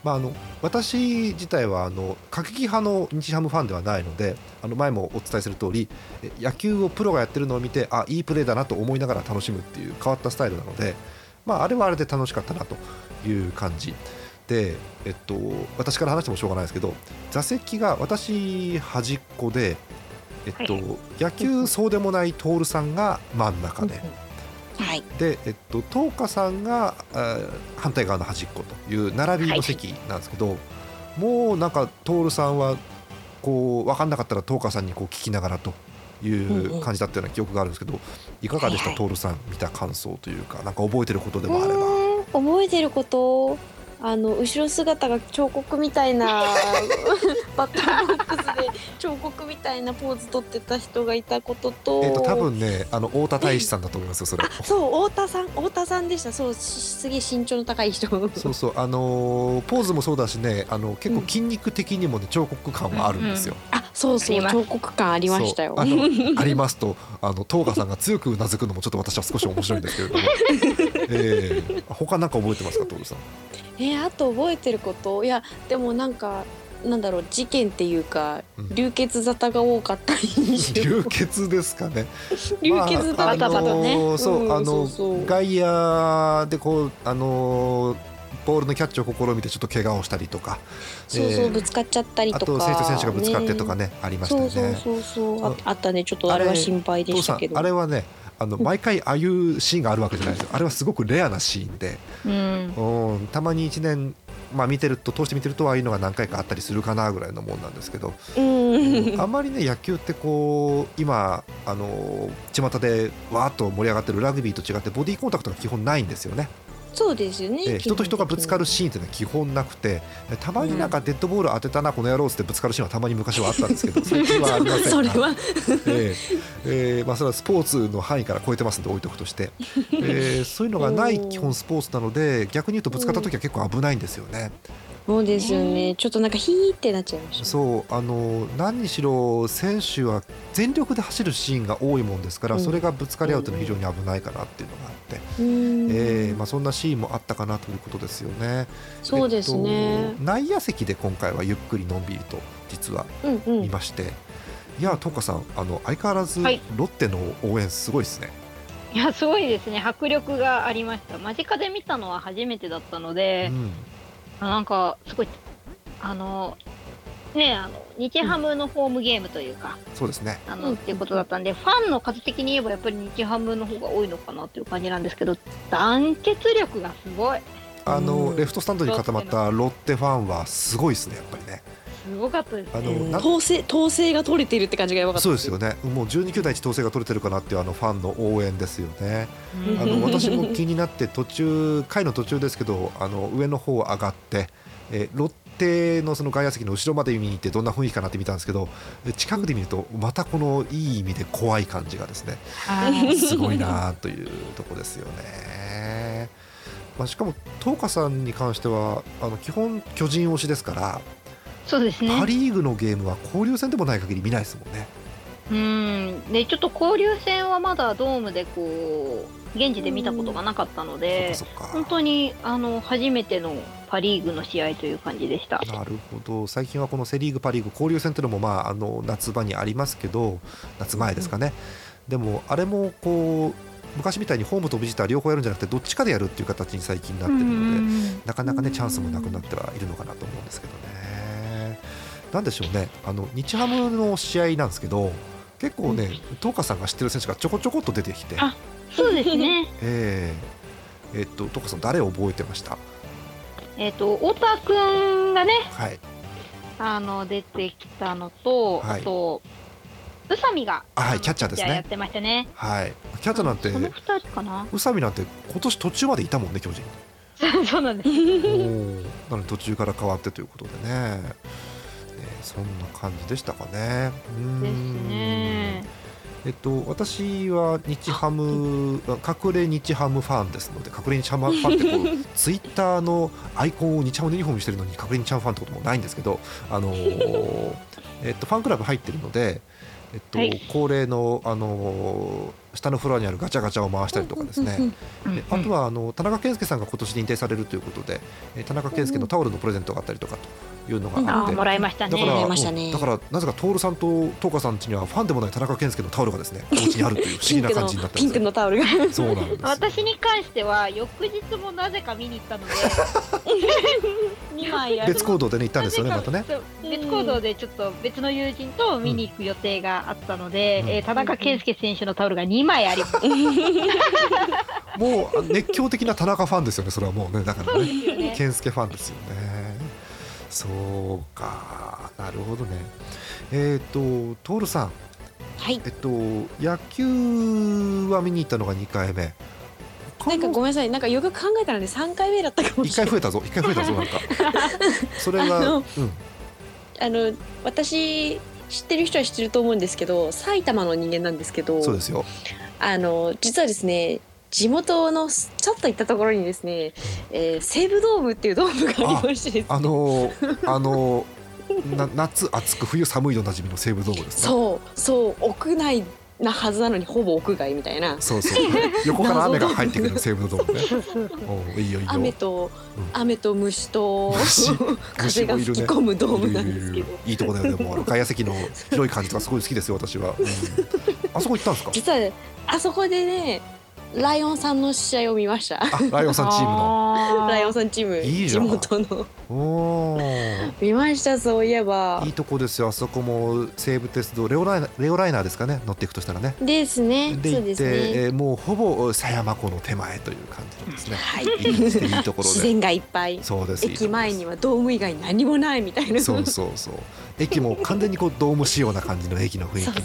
まあ、あの私自体はあの過激派の日ハムファンではないのであの前もお伝えする通りえ野球をプロがやってるのを見てあいいプレーだなと思いながら楽しむっていう変わったスタイルなので、まあ、あれはあれで楽しかったなという感じで、えっと、私から話してもしょうがないですけど座席が私端っこで、えっとはい野球そうでもない徹さんが真ん中で。はい。で、えっと、東花さんが反対側の端っこという並びの席なんですけど、もうなんか徹さんはこう分かんなかったら東花さんにこう聞きながらという感じだったような記憶があるんですけどいかがでした、徹さん見た感想というかなんか覚えてることでもあれば。覚えてることあの後ろ姿が彫刻みたいな バッターボックスで彫刻みたいなポーズ取ってた人がいたこととえっと多分ねあの太田大志さんだと思いますよそれ。あ そう太田さん太田さんでした。そうしすげえ身長の高い人。そうそうあのーポーズもそうだしねあの結構筋肉的にもね彫刻感はあるんですよ。あそうそうあります。彫刻感ありましたよ。そうあのありますとあの東賀さんが強くうなずくのもちょっと私は少し面白いんですけれども、えー、他なんか覚えてますか徹さん？えーあと覚えてること？いやでもなんかなんだろう事件っていうか、うん。流血沙汰が多かった印象流血ですかね。流血まあバタバタね、あのーそう、うんあの外野でこうあのーボールのキャッチを試みてちょっと怪我をしたりとか、そうそう、えーぶつかっちゃったりとか。あと選手と選手がぶつかってとかねありましたよそうね。そうそうそう。あうん。あったね。ちょっとあれは心配でしたけど。あれはねあの毎回ああいうシーンがあるわけじゃないですよ。あれはすごくレアなシーンで、うん。うん、たまに1年、まあ、見てると通して見てるとああいうのが何回かあったりするかなぐらいのもんなんですけど、うん。あん。まりね野球ってこう今あの巷でわーっと盛り上がってるラグビーと違ってボディーコンタクトが基本ないんですよね。そうですよね、えー人と人がぶつかるシーンっていうのは基本なくてたまになんかデッドボール当てたなこの野郎ってぶつかるシーンはたまに昔はあったんですけど最近はありませんが。それは。えええーまあ、それはスポーツの範囲から超えてますんで置いとくとして、えーそういうのがない基本スポーツなので逆に言うとぶつかった時は結構危ないんですよね。そうですよね。ちょっとなんかヒーってなっちゃいました。そうあの何にしろ選手は全力で走るシーンが多いもんですから、うん。それがぶつかり合うというのは非常に危ないかなっていうのがえーまあ、そんなシーンもあったかなということですよね。そうですね、えっと内野席で今回はゆっくりのんびりと実はうんうん。見まして、いやトンカさんあの相変わらずはい。ロッテの応援すごいですね。いやすごいですね。迫力がありました。間近で見たのは初めてだったので。う、ん。あなんかすごいあのねあの日ハムのホームゲームというか、そうですね。あうんのっていうことだったんで、ファンの数的に言えばやっぱり日ハムの方が多いのかなっていう感じなんですけど団結力がすごいあのうんレフトスタンドに固まったロッテファンはすごいですねやっぱりね。すごかったですあの統制統制が取れてるって感じがやばかったそうですよね。もう12球団一統制が取れてるかなっていうあのファンの応援ですよね。うんあの私も気になって途中回の途中ですけどあの上の方上がって、えーロッテのその外野席の後ろまで見に行ってどんな雰囲気かなって見たんですけどえ近くで見るとまたこのいい意味で怖い感じがですねはいすごいなというとこですよね。まあ、しかも東花さんに関してはあの基本巨人推しですから、そうですねパ・リーグのゲームは交流戦でもない限り見ないですもんね。うんでちょっと交流戦はまだドームでこう現地で見たことがなかったので、本当にあの初めてのパ・リーグの試合という感じでした。なるほど。最近はこのセ・リーグ、パ・リーグ交流戦っていうのも、まあ、あの夏場にありますけど夏前ですかね、でもあれもこう昔みたいにホームとビジター両方やるんじゃなくてどっちかでやるっていう形に最近なってるのでなかなかねチャンスもなくなってはいるのかなと思うんですけどね。なんでしょうね。あの日ハムの試合なんですけど結構ね東花さんが知ってる選手がちょこちょこっと出てきて、あそうですね。えーえっと東花さん誰を覚えてました？えっと太田くんがねはいあの出てきたのと、はいあと宇佐美があはいキャッチャーですねピやってましたね。はいキャッチャーなんてその二人かな？宇佐美なんて今年途中までいたもんね巨人 そうなんです。なので途中から変わってということでね、ねそんな感じでしたかね。ですね。えっと、私は日ハム隠れ日ハムファンですので隠れ日ハムファンってこう ツイッターのアイコンを日ハムのユニフォームにしてるのに隠れ日ハムファンってこともないんですけど、あのー えっと、ファンクラブ入ってるので、えっとはい。恒例の、あのー下のフロアにあるガチャガチャを回したりとかですね、であとはあの田中健介さんが今年で引退されるということで、えー田中健介のタオルのプレゼントがあったりとかというのがあって、もらいましたね。だからねうんだからなぜか徹さんと東花さん家にはファンでもない田中健介のタオルがですね お家にあるという不思議な感じになってピンクのタオルが。そうなんです私に関しては翌日もなぜか見に行ったので。2枚ある。別行動でね行ったんですよねまたね。別行動でちょっと別の友人と見に行く予定があったので、うん。えー田中健介選手のタオルが2枚あります。もう熱狂的な田中ファンですよねそれはもうね。だからね。ね。健介ファンですよねそうか。なるほどね。えっ、と徹さん。はい。えっと野球は見に行ったのが2回目。なんかごめんなさい。なんかよく考えたらね3回目だったかも1しれない。回増えたぞ。1回増えたぞなんか。それがあのうん。あの私知ってる人は知ってると思うんですけど埼玉の人間なんですけどそうですよ。あの実はですね地元のちょっと行ったところにですね、えー西武ドームっていうドームがありましてね。あのーあのーな夏暑く冬寒いのおなじみの西武ドームですね。そうそう屋内なはずなのにほぼ屋外みたいな。そうそう。横から雨が入ってくる西武ドームね。おういいよいいよ。雨と、うん。雨と虫と虫風が吹き込むドームなんですけど。いいとこだよでもあの外野席の広い感じとかすごい好きですよ私は、うん。あそこ行ったんですか？実はあそこでねライオンさんの試合を見ました。あライオンさんチームの。の ライオンさんチーム地いいじゃん。元の。おー。見ましたそういえば。いいとこですよ。あそこも西武鉄道レオライナレオライナーですかね？乗っていくとしたらね。ですね。で行って、そうですね。えーもうほぼ狭山湖の手前という感じのですね。はい。いいですねいいところで。自然がいっぱい。そうです。駅前にはドーム以外何もないみたいな。そうそうそう駅も完全にこうドーム仕様な感じの駅の雰囲気で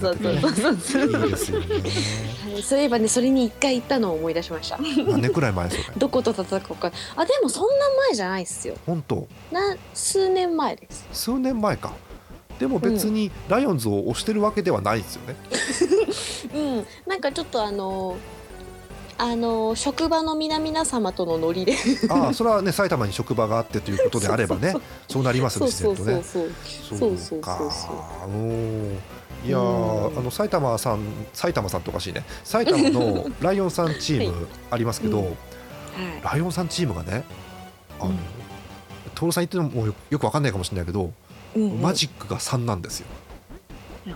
すよね。はいそういえばねそれに一回行ったのを思い出しました。何年くらい前それ？どこと戦うかあでもそんな前じゃないっすよ。本当。な数年前です。数年前か。でも別にライオンズを推してるわけではないですよね、うん。なんかちょっとあのあの職場の皆々様とのノリで。ああそれはね埼玉に職場があってということであればねそうなりますよそう自然とね。そうそうそういやうん。ーあの埼玉さん埼玉さんとおかしいね。埼玉の ライオンさんチームありますけど、うん。はライオンさんチームがねあの、うん。徹さん言ってるのもよよくわかんないかもしれないけど、い、うんうん。マジックが3なんですよ。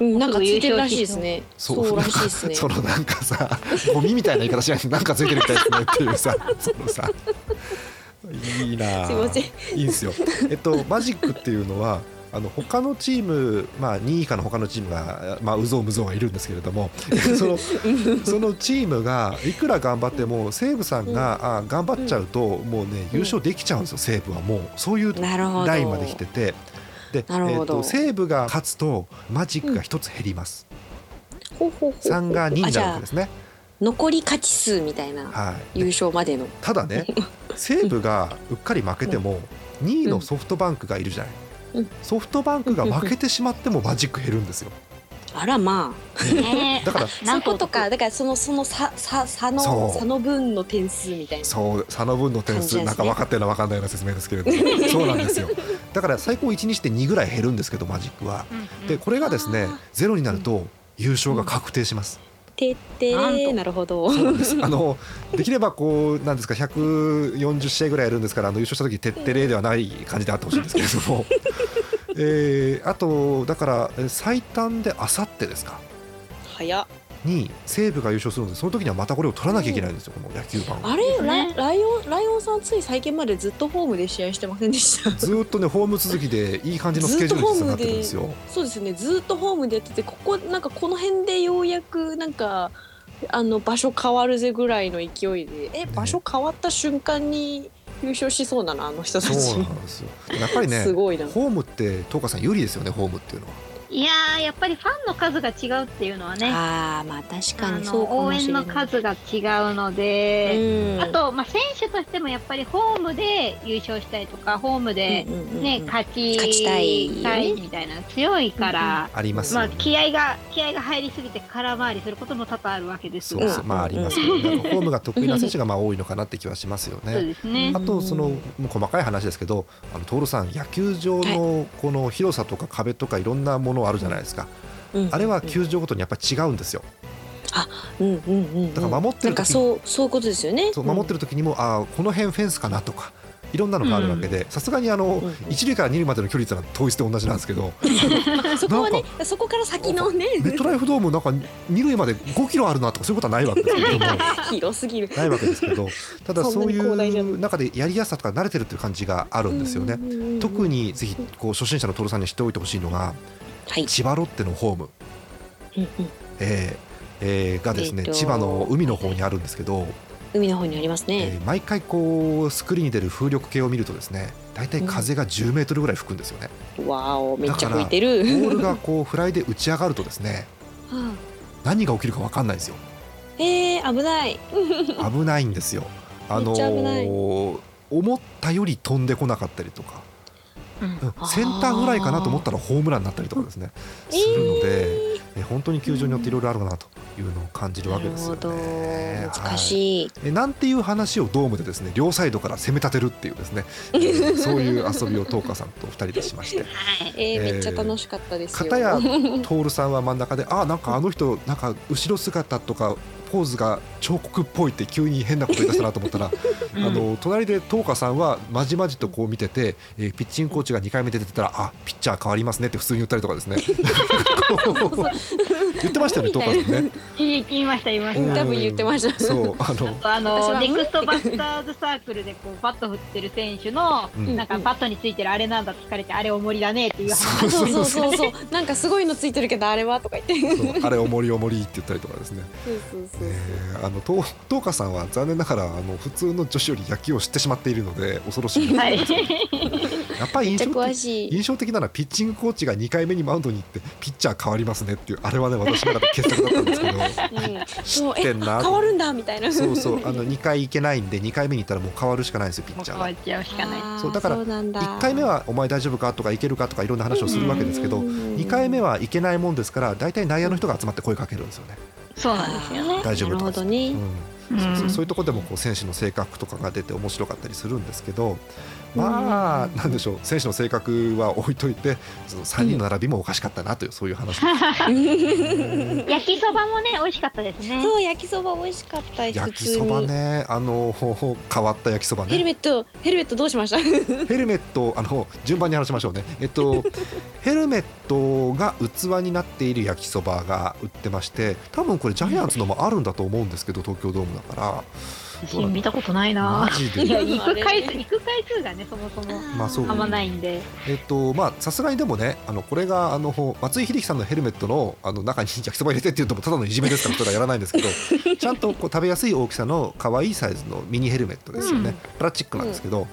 うん、なんかついてるらしいですね。そうらしいですね。そのなんかさゴミみたいな言い方しないでなんかついてるみたいですねっていうさ そのさいいなあすいません。いいんですよ。えっとマジックっていうのはあの他のチーム、まあ、2位以下の他のチームが、まあ、うぞうむぞうはいるんですけれども そのそのチームがいくら頑張っても西武さんが、あ頑張っちゃうと、もうね優勝できちゃうんですよ西武はもうそういう。ラインまで来てて。で、るほど。っと西武が勝つとマジックが1つ減ります、ほうほうほう3が2になるわけですね。残り勝ち数みたいなはい、優勝までの。ただね 西武がうっかり負けても2位のソフトバンクがいるじゃない、うん。ソフトバンクが負けてしまってもマジック減るんですよあらまね。だからあ。そういうことか。だからそのその差差差の差の分の点数みたいな。そう。差の分の点数、なんか分かってるの分かんないような説明ですけれども。そうなんですよ。だから最高1にして2ぐらい減るんですけどマジックは。でこれがですねあゼロになると優勝が確定します、てってなるほど。そうなんです。あのできればこうなんですか140試合ぐらいやるんですからあの優勝した時てってれではない感じであってほしいんですけれども、えーあとだからえー最短であさってですか？早っ。に西武が優勝するのでその時にはまたこれを取らなきゃいけないんですよ、この野球盤を。あれ、ね。ラライオンライオンさんつい最近までずっとホームで試合してませんでした？ずーっとねホーム続きでいい感じのスケジュールになってるんですよ。そうですねずっとホームでやっててここなんかこの辺でようやくなんかあの場所変わるぜぐらいの勢いで。え場所変わった瞬間に優勝しそうだなあの人たちそうなんですよ。やっぱりね すごいなホームって東川さん有利ですよねホームっていうのは。いやーやっぱりファンの数が違うっていうのはね。あーまあ確かあにそうかもしれない。援の数が違うので、うん。あと、まあ、選手としてもやっぱりホームで優勝したいとかホームで、うんうんうんうん。ね勝ち勝ちたいみたいな強いから、ありますよね。まあ、気合が気合が入りすぎて空回りすることも多々あるわけですが。そうそう。まあありますけど、ね、ホームが得意な選手がまあ多いのかなって気はしますよそうね。ですね。あとそのもう細かい話ですけど、あの徹さん野球場のこの広さとか壁とかいろんなものあるじゃないですか。うん。あれは球場ごとにやっぱり違うんですよ。うんうんうんうん。だから守ってる時そうそういうことですよね。そう守ってる時にも、ああこの辺フェンスかなとか。いろんなのがあるわけで、さすがにあの、一塁から二塁までの距離っていうのは統一で同じなんですけど、う んそこはねなそこから先のね。メットライフドームなんか二塁まで5キロあるなとかそういうことはないわけですけれども。広すぎるないわけですけど。ただそそういう中でやりやすさとか慣れてるっていう感じがあるんですよね。特にぜひこう初心者のトロさんに知っておいてほしいのがはい。千葉ロッテのホーム、うんうん。えーえーがですね、えーと。千葉の海の方にあるんですけど、海の方にありますえねー毎回こうスクリーンに出る風力計を見るとですね大体風が10メートルぐらい吹くんですよね。わおめっちゃ吹いてボるールがこうフライで打ち上がるとですね は何が起きるか分かんないんですよ。えー、危ない。危ないんですよ。あのー思ったより飛んでこなかったりとか、うんうんセンターフライかなと思ったらホームランになったりとかですねするので、え本当に球場によっていろいろあるなというのを感じるわけですよね。ど。難しい。えなんていう話をドームでですね両サイドから攻め立てるっていうですね、えーそういう遊びを東花さんと二人でしましてはいえー、えーめっちゃ楽しかったですよ。片や徹さんは真ん中であなんかあの人なんか後ろ姿とかポーズが彫刻っぽいって急に変なこと言い出したなと思ったら、う んあの隣で東花さんはまじまじとこう見てて、えーピッチングコーチが2回目で出てたらあピッチャー変わりますねって普通に言ったりとかですね 言ってましたよね東花さんね。言いました言いました多分言ってました。そうあのあのネクストバッターズサークルでこうバット振ってる選手の、うんなんかバットについてるあれなんだって聞かれてあれ重りだねっていう話そうそうそうそう。なんかすごいのついてるけどあれはとか言って。あれおもりおもりって言ったりとかですね。そうそうそう。えーあの東東花さんは残念ながらあの普通の女子より野球を知ってしまっているので恐ろしいんですはい。やっぱり印象。印象的なのはピッチングコーチが2回目にマウンドに行ってピッチャー変わりますねっていうあれはね私の中で傑作だったんですけど。うん。そうえ知ってんな。変わるんだみたいな。そうそう。あの2回行けないんで2回目に行ったらもう変わるしかないんですよピッチャー変わっちゃうしかない。そうだからそうなんだ。1回目はお前大丈夫か？とかいけるか？とかいろんな話をするわけですけど2回目はいけないもんですから大体内野の人が集まって声かけるんですよね、そうなんですよね。大丈夫とかなるほどね。うん。うんそうそうそういうところでもこう選手の性格とかが出て面白かったりするんですけどまあなんでしょう選手の性格は置いといてその3人の並びもおかしかったなというそういう話 焼きそばもね美味しかったですねそう焼きそば美味しかったです。焼きそばねあの 変わった焼きそば普通に。ヘルねメットヘルメットどうしました？ヘルメットあの順番に話しましょうねえっと ヘルメットが器になっている焼きそばが売ってまして多分これジャイアンツのもあるんだと思うんですけど東京ドームだから私見たことないな。マジで？いや行く回数行く回数がねそもそも。まあそう。あんまないんで。えっとまあさすがにでもねあのこれがあの松井秀喜さんのヘルメットのあの中に焼きそば入れてっていうともうただのいじめですからそれはやらないんですけど ちゃんとこう食べやすい大きさの可愛いサイズのミニヘルメットですよね、うん。プラスチックなんですけど、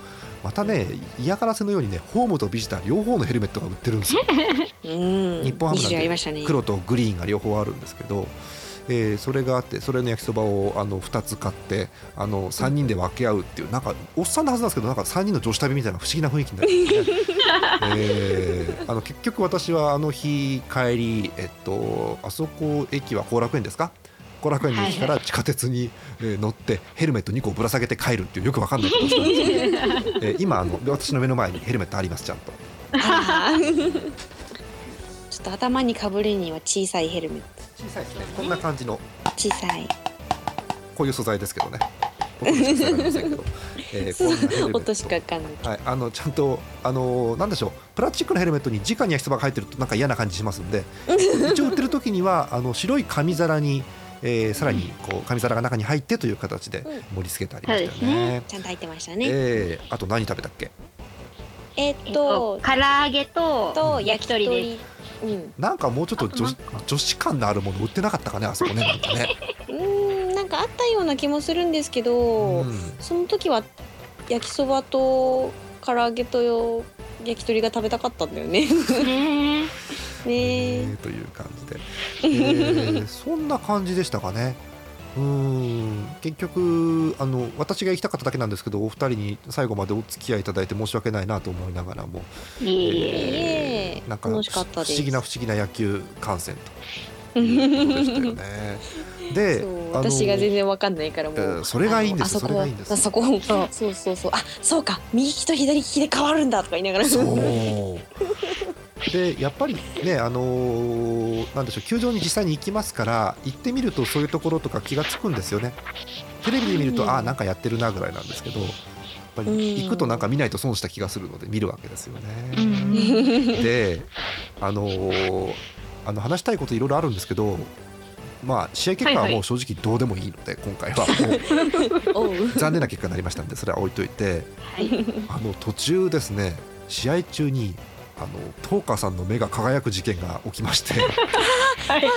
またね嫌がらせのようにねホームとビジター両方のヘルメットが売ってるんですよ。うん。日本ハムなん二種ありてましたね。黒とグリーンが両方あるんですけど、えーそれがあってそれの焼きそばをあの2つ買ってあの3人で分け合うっていうなんかおっさんのはずなんですけどなんか3人の女子旅みたいな不思議な雰囲気になるんですね。えーあの結局私はあの日帰り、えっと、あそこ駅は後楽園ですか？後楽園の駅から地下鉄に、え乗ってヘルメット2個ぶら下げて帰るっていうよくわかんないことをしたんですけど、えー今あの私の目の前にヘルメットありますちゃんと。ちょっと頭にかぶるには小さいヘルメッ小さいですねこんな感じのト。小さい。こういう素材ですけどね。ほとんどしか伝わりませんけど、えー音しかわかんない。はい、あのちゃんとあのなんでしょうプラスチックのヘルメットに直に焼きそばが入ってるとなんか嫌な感じしますんで 一応売ってる時にはあの白い紙皿に、えーさらにこう紙皿が中に入ってという形でうん盛り付けてありましたよそうですね。ちゃんと入ってましたね。えーあと何食べたっけ？えっえっとと唐揚げとと焼き鳥ですす。うん。なんかもうちょっと女子女子感のあるもの売ってなかったかねあそこねなんかね。うーんなんかあったような気もするんですけど、うんその時は焼きそばと唐揚げと焼き鳥が食べたかったんだよね。ね ねええ。ーという感じで、えーそんな感じでしたかね。うーん。結局あの私が行きたかっただけなんですけどお二人に最後までお付き合いいただいて申し訳ないなと思いながらもいえいえいえ。なんか楽しかったです。不思議な不思議な野球観戦ということ でしたよね。で私が全然わかんないからもう、えーそれがいいんですそれがいいんですあそこ。そう。そうそうそう。あそうか。右利きと左利きで変わるんだとか言いながら。そう。でやっぱりね、あのーなんでしょう。球場に実際に行きますから行ってみるとそういうところとか気がつくんですよね。テレビで見ると、うん。ああなんかやってるなぐらいなんですけどやっぱりうん。行くとなんか見ないと損した気がするので見るわけですようね。ん。で、あのーあの話したいこといろいろあるんですけど、まあ、試合結果はもう正直どうでもいいので、今回は。もう。残念な結果になりましたんでそれは置いといてはい。あの途中ですね試合中にあの東花さんの目が輝く事件が起きまして。はい。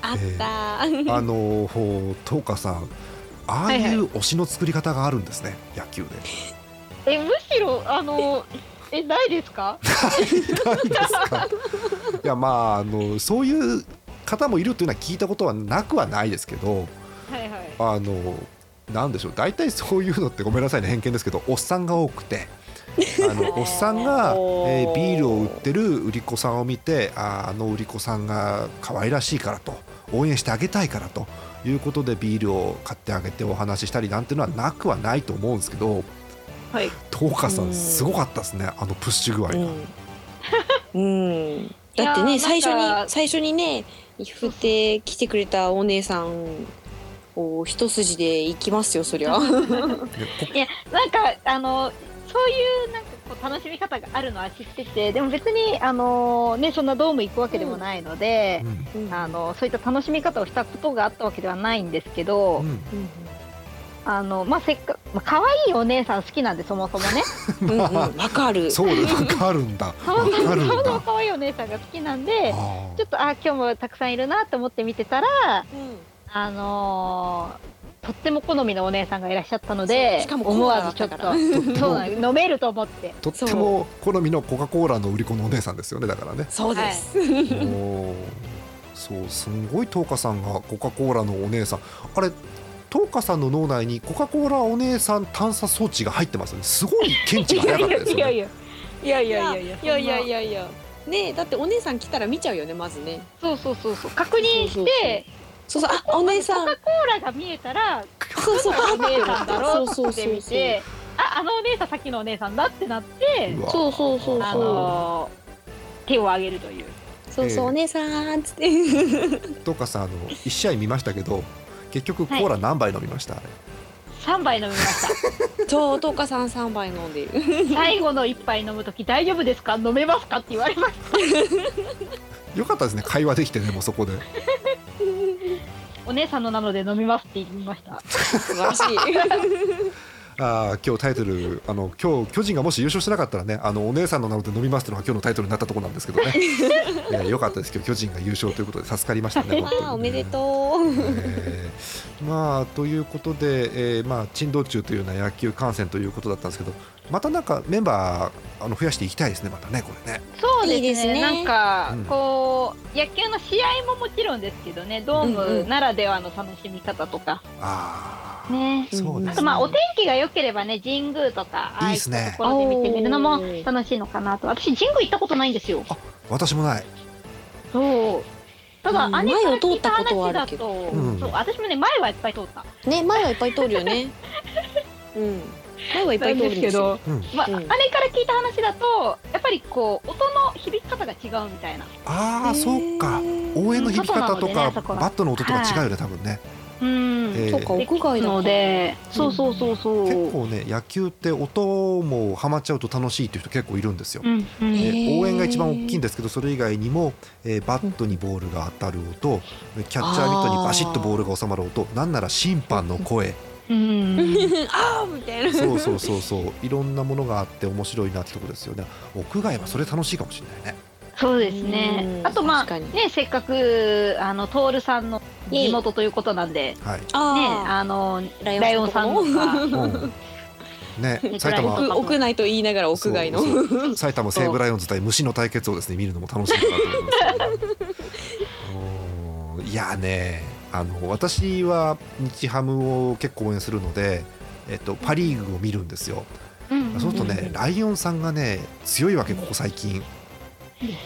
あった、あのほう東花さんああいう推しの作り方があるんですね野球で。えむしろあのえないですか？ないですか？いやまああのそういう方もいるというのは聞いたことはなくはないですけどはいはい。あのなんでしょう大体そういうのってごめんなさいね偏見ですけどおっさんが多くて。あの おっさんが、えービールを売ってる売り子さんを見てあーあの売り子さんが可愛らしいからと応援してあげたいからということでビールを買ってあげてお話ししたりなんていうのはなくはないと思うんですけどはい。東花さうんんすごかったですねあのプッシュ具合が。うん、うん、だってね最初に最初にね振って来てくれたお姉さんを一筋で行きますよそりゃ。いやなんかあのそういうなんかこう楽しみ方があるのは知っててでも別にあのねそんなドーム行くわけでもないのでう、ん。あのそういった楽しみ方をしたことがあったわけではないんですけど、うんあのまあせっかまあ可愛いお姉さん好きなんでそもそもね。うんうん。うんわかる。そうでわかるんだ。わかるんそもそもだ。可愛いお姉さんが好きなんであちょっとあ今日もたくさんいるなと思って見てたらうん。あのーとっても好みのお姉さんがいらっしゃったのでしかもコー思ラだっわずちょっとたからそうなん飲めると思って。とっても好みのコカ・コーラの売り子のお姉さんですよねだからね。そうです。おー。そうすんごい東花さんがコカ・コーラのお姉さん。あれ東花さんの脳内にコカ・コーラお姉さん探査装置が入ってますね。すごい検知が早かったですね。いやいやいやいや。いやいやいやねだってお姉さん来たら見ちゃうよねまずね。そうそうそうそう。確認して。そうそう。あお姉さん。コカ・コーラが見えたらそうそうお姉さんだろって見て。ああのお姉さんさっきのお姉さんだってなって。そうそうそうあのー、手を挙げるという。そうそう、えー、お姉さんっつって。とかさあの1試合見ましたけど結局コーラ何杯飲みました、あれ3杯飲みました。そうとうかさん三杯飲んでる。最後の1杯飲む時大丈夫ですか？飲めますか？って言われまし よかったですね。会話できてねもうそこで。たお姉さんのなので飲みますって言いました。素晴らしいあー今日タイトルあの今日巨人がもし優勝してなかったらねあのお姉さんの名で飲みますっていうのが今日のタイトルになったところなんですけどね。いやよかったです。今日巨人が優勝ということで助かりましたねね。おめでとう。えーまあということで、えーまあ珍道中というような野球観戦ということだったんですけどまたなんかメンバーあの増やしていきたいですねまたねこれね。そうですね。なんか、うん。こう野球の試合ももちろんですけどねドーうんうん。ムならではの楽しみ方とか、ああ、ね。そうですね。あとまあお天気が良ければね神宮とかいいっすねああいったところで見てみるのも楽しいのかなと私神宮行ったことないんですよ。私もない。そう。ただ、うん姉から聞いた前を通ったことは話だあるけど。と、うん。そう私もね前はいっぱい通った。ね前はいっぱい通るよね。うん。前はいっぱないん通るんですよですけど、うん、まあうん。姉から聞いた話だとやっぱりこう音の響き方が違うみたいな。ああそうか応援の響き方とか、ねバットの音とか違うよね多分ね、うん、えー。そうか屋外だのでそうそうそうそう。結構ね野球って音もハマっちゃうと楽しいっていう人結構いるんですよ、うんうん。えへー。ー応援が一番大きいんですけどそれ以外にも、えーバットにボールが当たる音キャッチャーミットにバシッとボールが収まる音なんなら審判の声。うん。あーみたいな。そうそうそうそう。いろんなものがあって面白いなってとこですよね。屋外はそれ楽しいかもしれないねそうですね。うん。あとまあねせっかくあの徹さんの地元ということなんではい、ねああのーライオンさんのか。うん。ねね 埼玉。屋屋内と言いながら屋外の。埼玉西武ライオンズ対虫の対決をですね見るのも楽しいかなと思います。けどおーいやねあの私は日ハムを結構応援するので、えっと、パ・リーグを見るんですよ。うんそうするとね、うんライオンさんがね強いわけここ最近。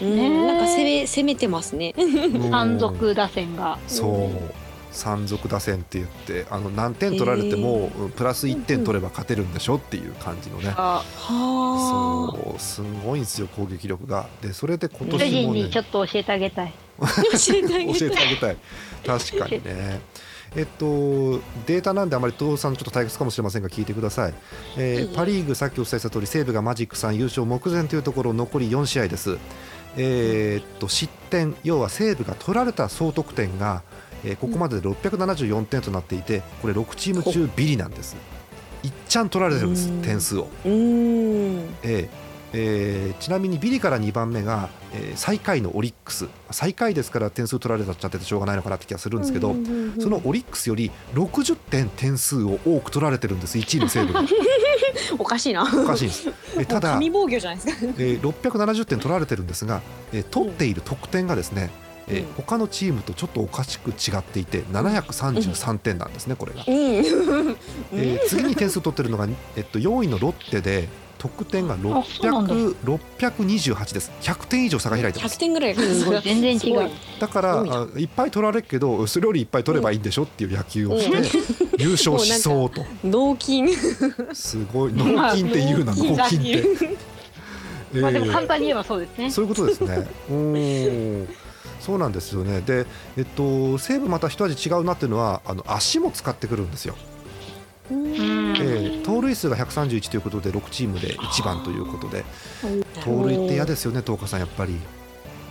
うん。なんか攻め攻めてますね。山賊打線が。そう。山賊打線って言ってあの何点取られても、プラス1点取れば勝てるんでしょっていう感じのね。あはそう。すごいんですよ攻撃力が。でそれで今巨年もね。人にちょっと教えてあげたい。あ 教えてあげたい。確かにねえっとデータなんであまり東さんちょっと退屈かもしれませんが聞いてください、えーパ・リーグさっきお伝えした通り西武がマジック3優勝目前というところ残り4試合です。えーっと失点要は西武が取られた総得点が、えーここまでで674点となっていてこれ6チーム中ビリなんです。いっちゃん取られてるんですうん。点数を。えーえーちなみにビリから2番目が、えー最下位のオリックス。最下位ですから点数取られちゃっててしょうがないのかなって気がするんですけど、そのオリックスより60点点数を多く取られてるんです。1位の西武が。おかしいな。おかしいんです。えただ、神防御じゃないですか。えー670点取られてるんですが、えー取っている得点がですね、えーうん。他のチームとちょっとおかしく違っていて733点なんですねこれが、うん。えー次に点数取ってるのが、えっと、4位のロッテで得点があそうなんだ。600 628です。100点以上差が開いてま100す点ぐらいす。ごい。全然違う。だから多いなあいっぱい取られるけどそれよりいっぱい取ればいいんでしょっていう野球をして、優勝しそうと。脳筋。すごい脳筋って言うな脳筋って、えまあでもー簡単に言えばそうですね。そういうことですね。おーそうなんですよね。で、えっと西武また一味違うなっていうのはあの足も使ってくるんですよ。うんえー盗塁数が131ということで6チームで1番ということで盗塁って嫌ですよね、東花さんやっぱり。ね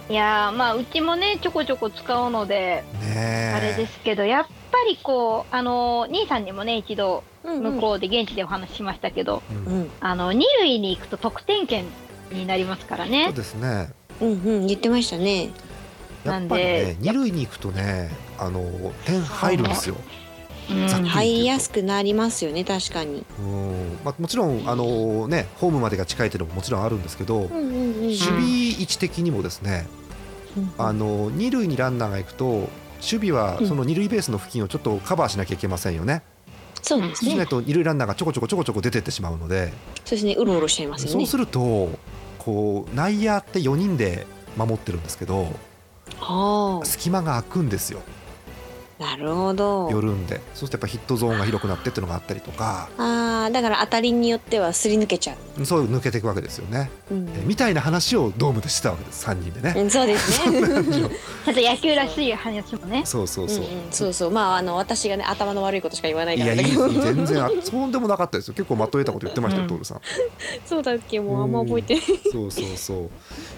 いやーまあうちもねちょこちょこ使うのでえ。あれですけどやっぱりこうあの兄さんにもね一度うん向こうで現地でお話ししましたけど、うん。うんあの二塁に行くと得点圏になりますからそうね。ですね。うんうん言ってましたねやっぱりね二塁に行くとねあの点入るんですよ。入りやすくなりますよね確かにうん。まあもちろんあのねホームまでが近いっていうのももちろんあるんですけど。うんうんうん守備位置的にもですね、あの二塁にランナーが行くと守備はうんその二塁ベースの付近をちょっとカバーしなきゃいけませんよね。そうですねしないと二塁ランナーがちょこちょこちょこちょこ出てってしまうので、そうですねうろうろしちゃいますよねそうするとこう内野って4人で守ってるんですけどは隙間が空くんですよ。なるほど。寄るんで。そうするとやっぱヒットゾーンが広くなってっていうのがあったりとか。あーだから当たりによってはすり抜けちゃう、そう抜けていくわけですよね。うん。えみたいな話をドームでしてたわけです。3人でね。うんそうですね。ちょっと野球らしい話もね。そうそうそう。うんうん。そうそう。まああの私がね頭の悪いことしか言わないいやいい。全然あそうでもなかったですよ。結構まとえたこと言ってましたようん。徹さん。そうだっけもうあんま覚えてない。そうそうそう、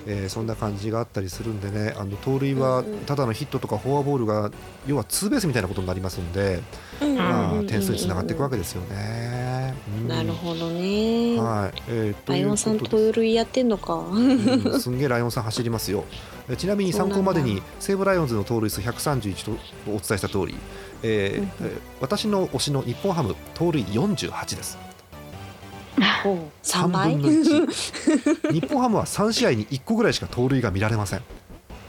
えーそんな感じがあったりするんでね。あの盗塁はただのヒットとかフォアボールが要はツーベースみたいなことになりますんで、まあ、点数につながっていくわけですよね。うん。なるほどね。はい、えーとライオンさん盗塁やってんのか。うん。すんげえライオンさん走りますよ。えちなみに参考までに西武ライオンズの盗塁数131とお伝えした通り、えーうん私の推しの日本ハム盗塁48です。おう。3倍？3分の1日本ハムは3試合に1個ぐらいしか盗塁が見られません、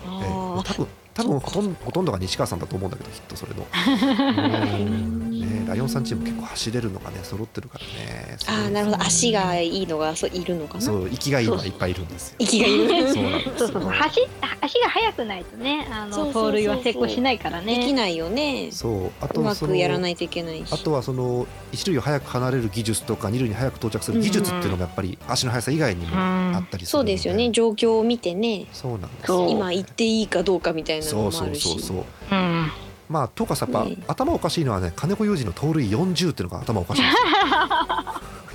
えーあ多分多分ほとんどが西川さんだと思うんだけどきっとそれの。ね、ライオンさんチーム結構走れるのがね揃ってるからね。ーあーなるほど。足がいいのがそういるのかな？そう息がいいのがいっぱいいるんですよ。息がいる。そうなんですよ。そうそうそう走足が速くないとねあのそうそうそうそう。盗塁は成功しないからできね。ないよね。そうあうまとそのくやらないといけないし。あとはその一塁を早く離れる技術とか二塁に早く到着する技術っていうのもやっぱり足の速さ以外にもあったりするのそうですよね。状況を見てね。そうなんですそう。今行っていいかどうかみたいなのそうそうもあるしそうそう。うんまあとかさやっぱ、ね頭おかしいのはね金子裕二の盗塁40っていうのが頭おかしいんで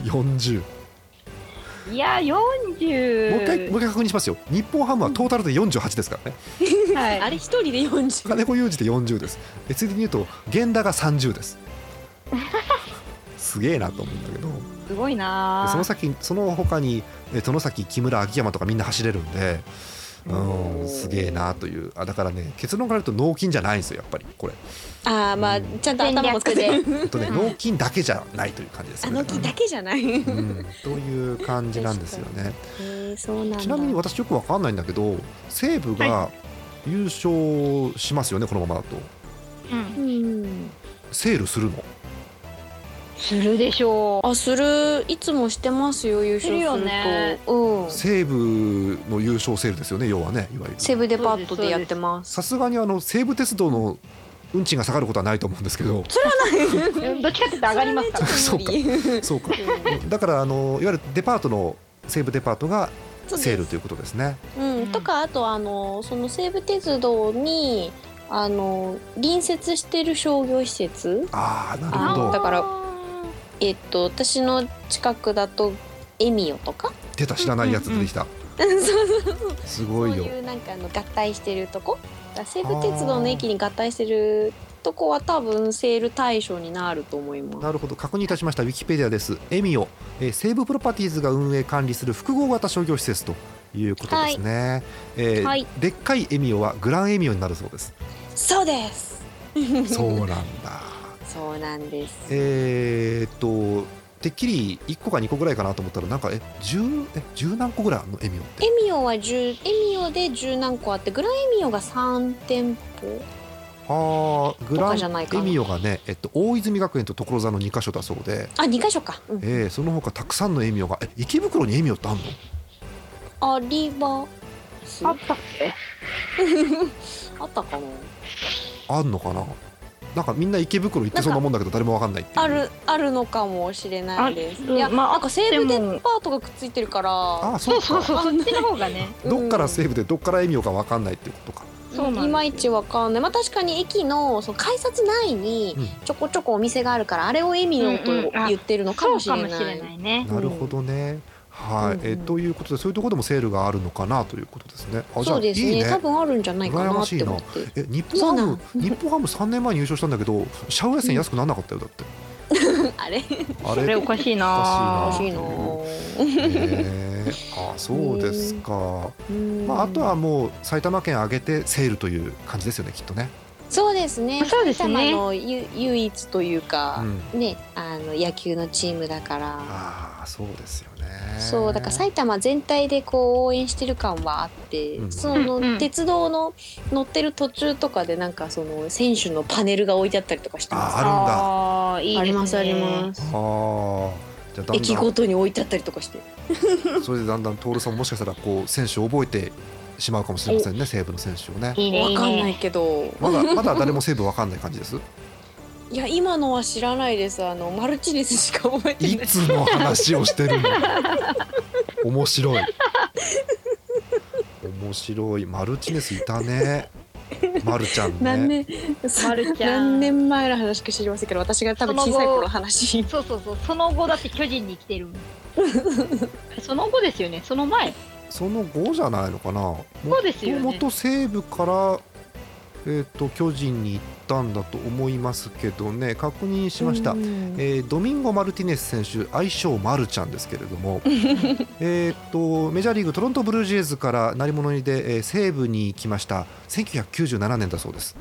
すよ。40いや40もう一回もう一回確認しますよ。日本ハムはトータルで48ですからね。はい、あれ一人で40金子裕二で40です。えついでに言うと源田が30です。すげえなと思うんだけど。すごいでなその先その他にえ殿崎木村秋山とかみんな走れるんでうんすげえなという。あだからね結論から言うと脳筋じゃないんですよやっぱり。これ。ああまあちゃんと頭も使って。とね脳筋だけじゃないという感じですねの木だけじゃない。へうん、という感じなんですよね。えそうなんだ。ちなみに私よくわかんないんだけど西武が優勝しますよねこのままだと。うん。うん。セールするの？するでしょう。あするいつもしてますよ優勝すると。ね。うん。西武の優勝セールですよね要はねいわゆる。西武デパートでやってます。さすがにあの西武鉄道の運賃が下がることはないと思うんですけど。うん どっちかっていうと上がりますから そうかそうか。だからあのいわゆるデパートの西武デパートがセールということですね。うん、とかあとあのその西武鉄道にあの隣接してる商業施設。ああなるあほど。だからえっと私の近くだとエミオとか？出た知らないやつ出てきた。そうそうすごいよ。そういうなんかあの合体してるとこ？だから西武鉄道の駅に合体してるとこは多分セール対象になると思います。なるほど。確認いたしました。ウィキペディアです。エミオ、えー西武プロパティーズが運営管理する複合型商業施設ということですね、えーはい。でっかいエミオはグランエミオになるそうです。そうです。そうなんだそうなんです。えーっとてっきり1個か2個ぐらいかなと思ったらなんかえ10え10何個ぐらいあるの？エミオって。エミオは10エミオで10何個あってグランエミオが3店舗あーグとランかじゃないかな。エミオがね、えっと、大泉学園と所沢の2か所だそうで、あ2箇所か、うん、えーその他たくさんのエミオがえ池袋にエミオってあんの？あります。ああったっけ？ったかな？あんのかな？なんかみんな池袋行ってそうなもんだけど誰もわかんないっていう。あるあるのかもしれないです。あいや、まあなんか西武デパートがくっついてるから。あそそうそうそうそっちの方がね。どっから西武でどっからエミオかわかんないっていうことか、そういまいちわかんない。まあ確かに駅のその改札内にうん。ちょこちょこお店があるからあれをエミオとうんうんあ言ってるのかもしれない,、かもしれないね。なるほどねはい、うんえということでそういうところでもセールがあるのかなということですね。あじゃあそうですね。いいね。多分あるんじゃないかなって思って。え日本ハム日本ハム3年前に優勝したんだけどシャウエッセン安くならなかったよだって、あれ？あそれおかしいな。おかしい欲しいな。へーあそうですか、うん。まあ、あとはもう埼玉県挙げてセールという感じですよねきっとね、そうですね。そうですね。埼玉のゆ唯一というかう、ん、ねあの野球のチームだから。ああそうですよね。そうだから埼玉全体でこう応援してる感はあって、うん。その鉄道の乗ってる途中とかでなんかその選手のパネルが置いてあったりとかしてます。ああるんだ。あーいいですね。ありますあります。ああじゃあだん駅だごとに置いてあったりとかして。んそれでだんだん徹さんももしかしたらこう選手を覚えてしまうかもしれませんね西武の選手をね。いいねいいわかんないねけど。まだ まだ誰も西武わかんない感じです？いや今のは知らないです。あのマルチネスしか覚えてない。いつの話をしてるの？面白い。面白い。マルチネスいたね。マルちゃんね。何年まるちゃん。何年前の話か知りませんけど私が多分小さい頃の話。そうそうそう。その後だって巨人に来てる。も んその後ですよね。その前その後じゃないのかな？もそうですよね。もともと西武からえー、と巨人に行ったんだと思いますけどね。確認しました、うんえードミンゴ・マルティネス選手愛称マルちゃんですけれども。えーとメジャーリーグトロントブルージェイズから鳴り物入りで、えー西武に来ました。1997年だそうです。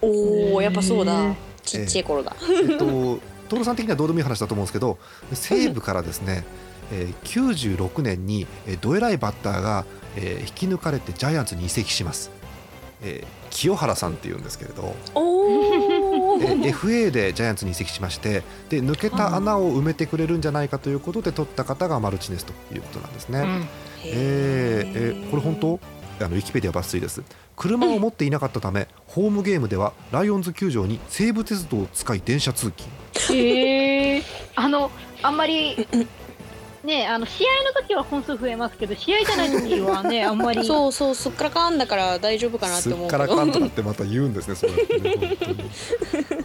おおやっぱそうだ。ちっちゃい頃だ、えっとトロさん的にはどうでもいい話だと思うんですけど西武からですね、えー96年に、えー、どえらいバッターが、えー引き抜かれてジャイアンツに移籍します。えー清原さんっていうんですけれど、おおえー FA でジャイアンツに移籍しましてで抜けた穴を埋めてくれるんじゃないかということで取った方がマルチネスということなんですね。うん。えーえーこれ本当？あのウィキペディア抜粋です。車を持っていなかったためホームゲームではライオンズ球場に西武鉄道を使い電車通勤。へえあのあんまりねあの試合の時は本数増えますけど試合じゃない時はね あんまり。そうそうすっからかんだから大丈夫かなってすっ思うけからかんとかどってまた言うんですねそうやってね本当に。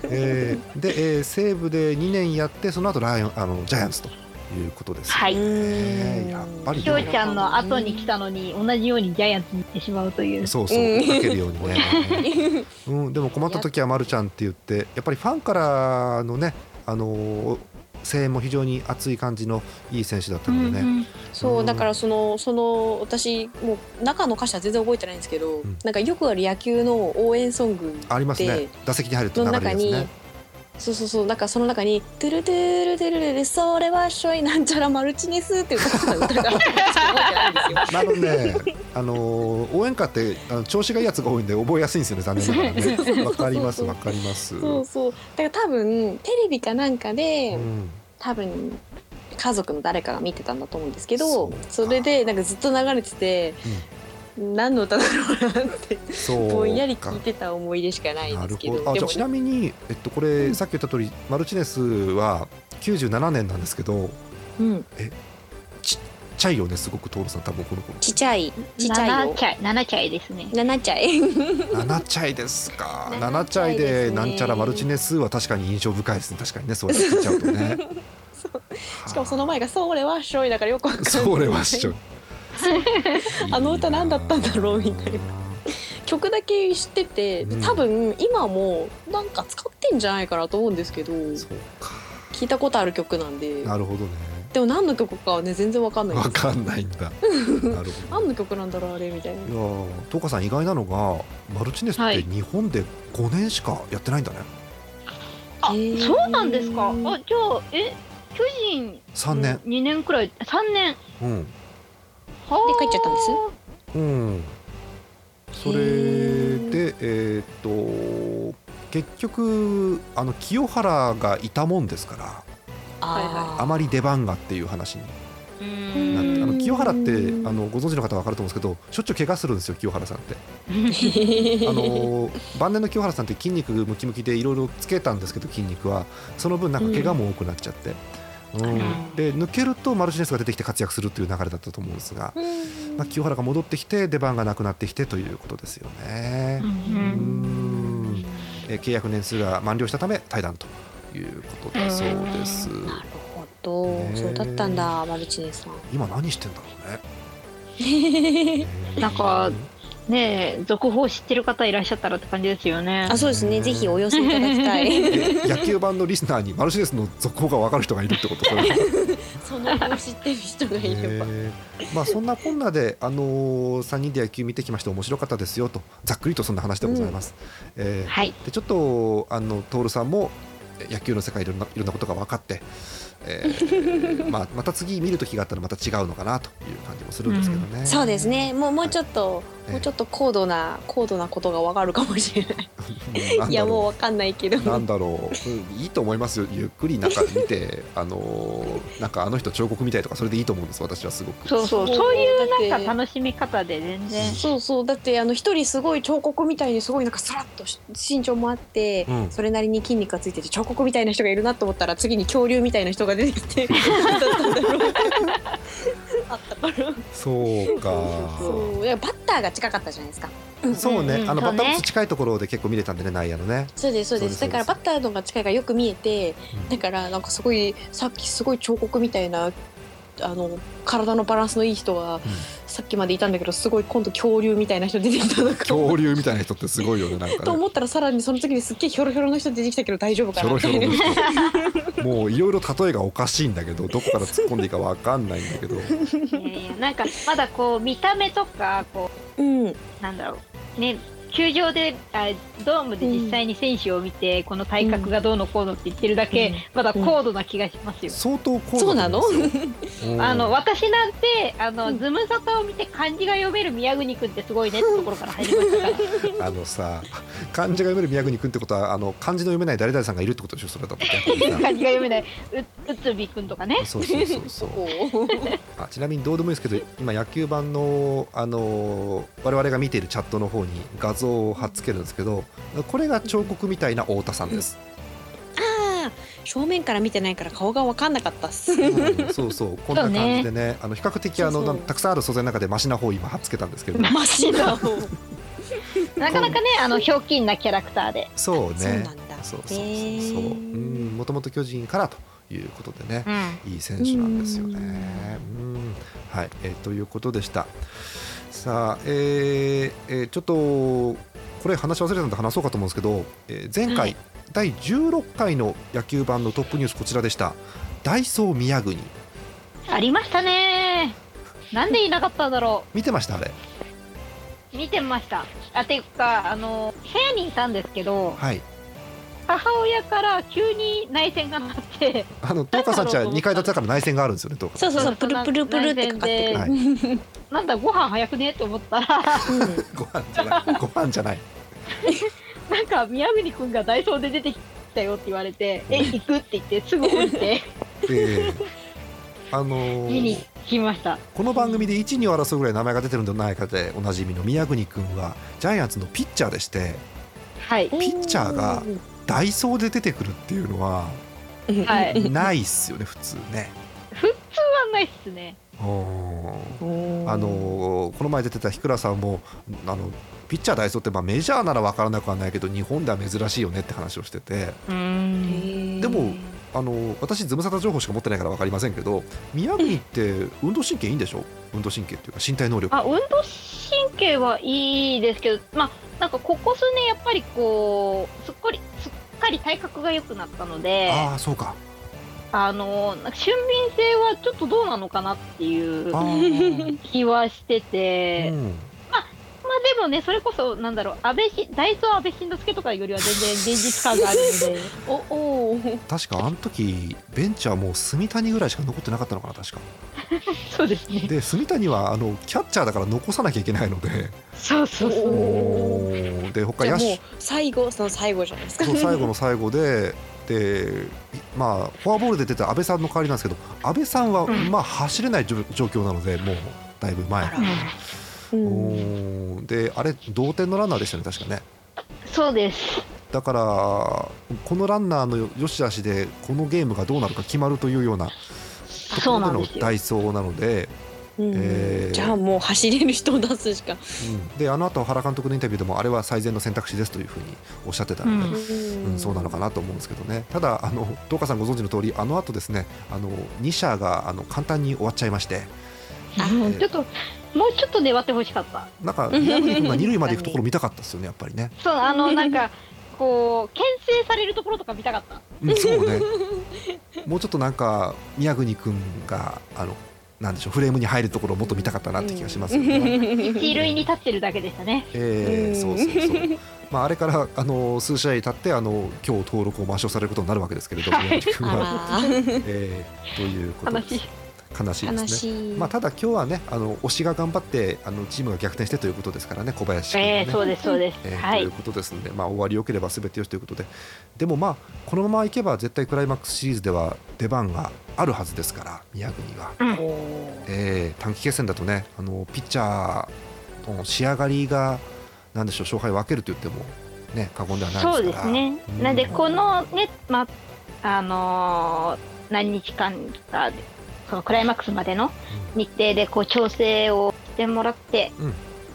えーで、えー西武で2年やってその後ライオンあのジャイアンツということです、はい。ねやっぱりきょうちゃんの後に来たのに同じようにジャイアンツに行ってしまうという。そうそうかけるようにね、うん、でも困った時はまるちゃんって言ってやっぱりファンからのねあのー声援も非常に熱い感じのいい選手だったのでね、うんうん。そうだからそのその私もう中の歌詞は全然覚えてないんですけど、ん。なんかよくある野球の応援ソングありますね。で打席に入ると流れるやつの中ねそうそうそう。なんかその中に「トゥルトゥルトゥルルルそれはしょいなんちゃらマルチネス」って歌った歌があってちょっと覚えてないんですよ。あのね、あのー応援歌ってあの調子がいいやつが多いんで覚えやすいんですよね。残念ながらね。わかりますわかります。そうそうだから多分テレビかなんかで、うん。多分家族の誰かが見てたんだと思うんですけどそれでなんかずっと流れてて、何の歌だろうなってそうぼんやりか聞いてた思い出しかないですけほど。あじゃちなみに、えっと、これ、さっき言った通りマルチネスは97年なんですけどうん、ちっちゃいよねすごく徹さん多分この頃。ちっちゃい。ちっちゃいよ。七チャイ七チャイですね。7ちゃい。7チャイですか。7 7チャイチャイですねでなんちゃらマルチネスは確かに印象深いですね。確かにねそうやって聞いちゃうとね。しかもその前が「それはしょい」だからよくわかんない。それはしょ あの歌何だったんだろうみたいな。曲だけ知っててうん。多分今もなんか使ってんじゃないかなと思うんですけどそうか。聞いたことある曲なんで。なるほどね。でも何の曲かはね全然わかんないわかんないんだ。なるほど。何の曲なんだろうあれみたいな。いやートカさん意外なのがマルチネスってはい。日本で5年しかやってないんだね、あへー。そうなんですか？あじゃあえ巨人3年。2年くらい3年。うん帰っちゃったんです？うん。それでえーっと結局あの清原がいたもんですからああまり出番がっていう話にうんなってあの清原ってあうんのご存知の方は分かると思うんですけどしょっちゅう怪我するんですよ清原さんって。ー あの晩年の清原さんって筋肉ムキムキでいろいろつけたんですけど筋肉は。その分なんか怪我も多くなっちゃって、うんで抜けるとマルチネスが出てきて活躍するという流れだったと思うんですが、まあ、清原が戻ってきて出番がなくなってきてということですよね。ううんん。えー契約年数が満了したため退団ということだそうです。なるほど、ねそうだったんだマルチネさん。今何してんだろうね。なんかねえ続報知ってる方いらっしゃったらって感じですよね。あそうですね。ぜひお寄せいただきたい。え野球版のリスナーにマルチネスの続報が分かる人がいるってこと その後知ってる人がいれば、えーまあそんなこんなで、あのー、3人で野球見てきまして面白かったですよとざっくりとそんな話でございます。えーはい。でちょっとあの徹さんも野球の世界いろんないろんなことが分かって、えーまあ、また次見る時があったらまた違うのかなという感じもするんですけどね。そうですね。もうもうちょっと、いもうちょっと高度な高度なことがわかるかもしれない。いやもうわかんないけど。なんだろう、うんいいと思いますよ。ゆっくりなんか見て あのーなんかあの人彫刻みたいとかそれでいいと思うんです私はすごく。そうそう。そうそういうなんか楽しみ方で全然。そうそう。だってあの一人すごい彫刻みたいにすごいなんかスラッとし身長もあって、うん。それなりに筋肉がついてて彫刻みたいな人がいるなと思ったら次に恐竜みたいな人が出てきてだったんだろう。あったからそうか。そう。いやバッターが近かったじゃないですか。そうね、うん。うんあのバッターボックス近いところで結構見れたんでね内野のね。そうですそうです。そうですだからバッターのが近いからよく見えてうん。だからなんかすごいさっきすごい彫刻みたいなあの体のバランスのいい人がさっきまでいたんだけどすごい今度恐竜みたいな人出てきたの。か恐竜みたいな人ってすごいよねなんかね。と思ったらさらにその次にすっげえヒョロヒョロの人出てきたけど大丈夫かひょなみたいろひょろなもういろいろ例えがおかしいんだけどどこから突っ込んでいいかわかんないんだけど。いやいやなんかまだこう見た目とかこうん。うなんだろう。ね球場であドームで実際に選手を見て、この体格がどうのこうのって言ってるだけ、うん。まだ高度な気がしますよ。相当高そうなの？のあの私なんてあの、うん。ズムサタを見て漢字が読める宮国くんってすごいねってところから入りましたから。あのさ漢字が読める宮国君ってことはあの漢字の読めない誰々さんがいるってことでしょそれだと。漢字が読めないううつびくんとかね。そうそうそうそう。あちなみにどうでもいいですけど今野球版の、あのー我々が見ているチャットの方に画像を貼っつけるんですけどこれが彫刻みたいな太田さんです、ああ正面から見てないから顔が分かんなかったっす。うんそうそう。こんな感じでねあの比較的あのそうそう。なんたくさんある素材の中でマシな方を今貼っつけたんですけど。マシだ なかなかねあのひょうきんなキャラクターで、そうね。そうなんだ。そうそうそうそう。へー。うんもともと巨人からということでねうん。いい選手なんですよね。うん。はい、えーということでした。さあ、えーえーちょっとこれ話忘れたんで話そうかと思うんですけど、えー前回、はい。第16回の野球版のトップニュースこちらでした。ダイソー宮国。ありましたね。なんでいなかったんだろ見てましたあれ。う見てました。あていうかあの部屋にいたんですけどはい。母親から急に内線が鳴って。あの東川さんちは2階建てだから内線があるんですよね。そうそうそうプルプルプルってかかってくる、はいなんだご飯早くね？って思ったら。ご飯じゃない。ご飯じゃない。なんか宮国くんがダイソーで出てきたよって言われて「え行く?」って言ってすぐ降りて。で、あのー見に来ました。この番組で1、2を争うぐらい名前が出てるんではないかでおなじみの宮国君はジャイアンツのピッチャーでしてはい。ピッチャーがダイソーで出てくるっていうのははい。ないっすよね普通ね。普通はないっすね。うんあのーこの前出てた日倉さんもあのピッチャーダイソーってまあメジャーなら分からなくはないけど日本では珍しいよねって話をしてて。うん。でもあの私ズムサタ情報しか持ってないから分かりませんけど宮国って運動神経いいんでしょ？運動神経っていうか身体能力。あ運動神経はいいですけどまあなんかここ数年やっぱりこうすっかりすっかり体格が良くなったのでああそうかあのなんか俊敏性はちょっとどうなのかなっていうあー。気はしてて、うん。までもねそれこそなんだろう安倍しダイソー安倍晋之助とかよりは全然現実感があるので。おおー。確かあの時ベンチはもう住谷ぐらいしか残ってなかったのかな確か。そうですね。で住谷はあのキャッチャーだから残さなきゃいけないので。そうそうそう。で他野手最後その最後じゃないですか。最後の最後ででまあフォアボールで出た安倍さんの代わりなんですけど安倍さんは、うん。まあ走れない状状況なのでもうだいぶ前。うん。であれ同点のランナーでしたね確かね。そうです。だからこのランナーの良し悪しでこのゲームがどうなるか決まるというようなとそころでのダイソーなので、うん。えー。じゃあもう走れる人を出すしか。うん。であの後原監督のインタビューでもあれは最善の選択肢ですというふうにおっしゃってたので、うん。うん、そうなのかなと思うんですけどね。ただあの東花さんご存知の通りあの後ですねあの2社があの簡単に終わっちゃいまして。うんちょっともうちょっと粘ってほしかった。なんか宮國君が二塁まで行くところ見たかったですよねやっぱりね、そうあのなんかこう牽制されるところとか見たかった。うん、そうね。もうちょっとなんか宮國君があのなんでしょうフレームに入るところをもっと見たかったなって気がしますよね。一塁に立ってるだけでしたねえー、そうそうそう。まああれからあの数試合経ってあの今日登録を抹消されることになるわけですけれども、はい。えー、ということです悲しいですね。まあ、ただ今日はねあの推しが頑張ってあのチームが逆転してということですからね小林君がね、えー、そうですそうです、えーはい。ということですので、まあ、終わりよければすべてよしということで。でもまあこのままいけば絶対クライマックスシリーズでは出番があるはずですから宮国は、えー短期決戦だとねあのピッチャーの仕上がりがなんでしょう勝敗を分けると言ってもね過言ではないですから。そうですね、うん。なんでこのねまあのー何日間かそのクライマックスまでの日程でこう調整をしてもらって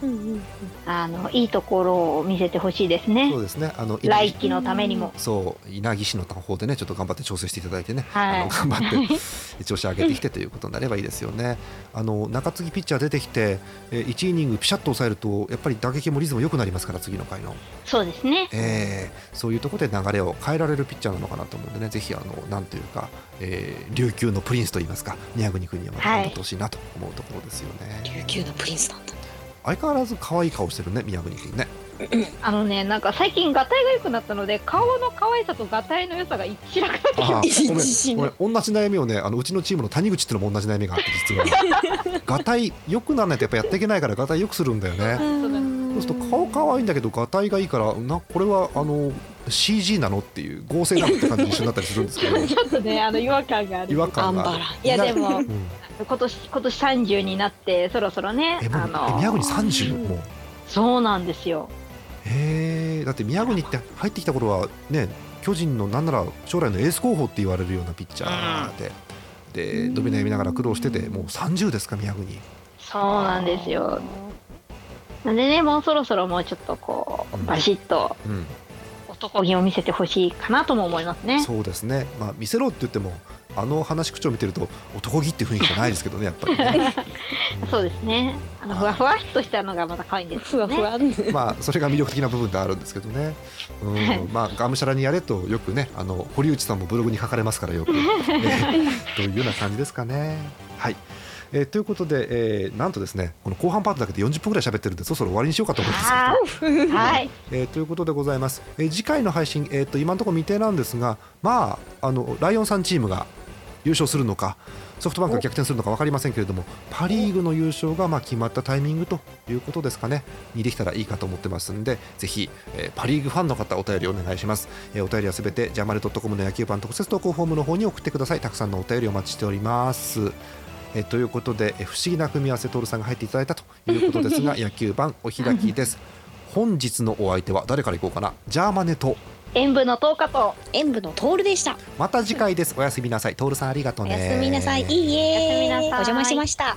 うんうんあのいいところを見せてほしいですね。そうですね。あの来季のためにも、そう稲城市の方でねちょっと頑張って調整していただいてね、はい。あの 頑張って調子上げてきてということになればいいですよね。あの中継ぎピッチャー出てきて、えー1イニングピシャッと抑えるとやっぱり打撃もリズム良くなりますから次の回の、そうですね。えーそういうところで流れを変えられるピッチャーなのかなと思うんでねぜひあのなんというか、えー琉球のプリンスといいますか宮国君には頑張ってほしいなと思うところですよね。琉球のプリンスなんだ相変わらず可愛い顔してるね宮国君ね。あのねなんか最近がたいが良くなったので顔の可愛さとがたいの良さが一致しなくなってきあてーごめ自信んごめん同じ悩みをねあのうちのチームの谷口っていうのも同じ悩みがあって実は。ガタイ良くならないとやっぱやっていけないからガタイ良くするんだよねそうすると顔可愛いんだけどガタイがいいからなこれはあの CG なのっていう合成なのって感じに一緒になったりするんですけど。ちょっとねあの違和感がある。違和感がいやでもうん今年今年30になってそろそろねえもうあのえ宮国30もう。そうなんですよ。へえだって宮国って入ってきた頃はね巨人のなんなら将来のエース候補って言われるようなピッチャーで、でドミナ読みながら苦労しててもう30ですか宮国そうなんですよなんでねもうそろそろもうちょっとこうん。うバシッとうん。男気を見せてほしいかなとも思いますね。そうですね、まあ、見せろって言ってもあの話口調見てると男気っていう雰囲気じゃないですけどねやっぱりね、そうですね。あのふわふわっとしたのがまた可愛いんですよね。ふわふわうん まあそれが魅力的な部分であるんですけどね、うん、まあがむしゃらにやれとよくねあの堀内さんもブログに書かれますからよく、えーというような感じですかね。はいえーということで、えーなんとですねこの後半パートだけで40分ぐらい喋ってるんでそろそろ終わりにしようかと思うんです。はい。えーということでございます、えー次回の配信、えー、と今のところ未定なんですが、まあ、あのライオンさんチームが優勝するのかソフトバンクが逆転するのか分かりませんけれどもパ・リーグの優勝がまあ決まったタイミングということですかね。にできたらいいかと思ってますんでぜひ、えーパ・リーグファンの方お便りお願いします、えーお便りはすべてジャマルドットコムの野球版特設投稿フォームの方に送ってください。たくさんのお便りお待ちしておりますえーということで、えー不思議な組み合わせ徹さんが入っていただいたということですが 野球版お開きです。本日のお相手は誰からいこうかな？ジャーマネと。演舞の10日と。演舞のトールでした。また次回です。おやすみなさい。トールさんありがとうおねやすみなさい。いいえ。お邪魔しました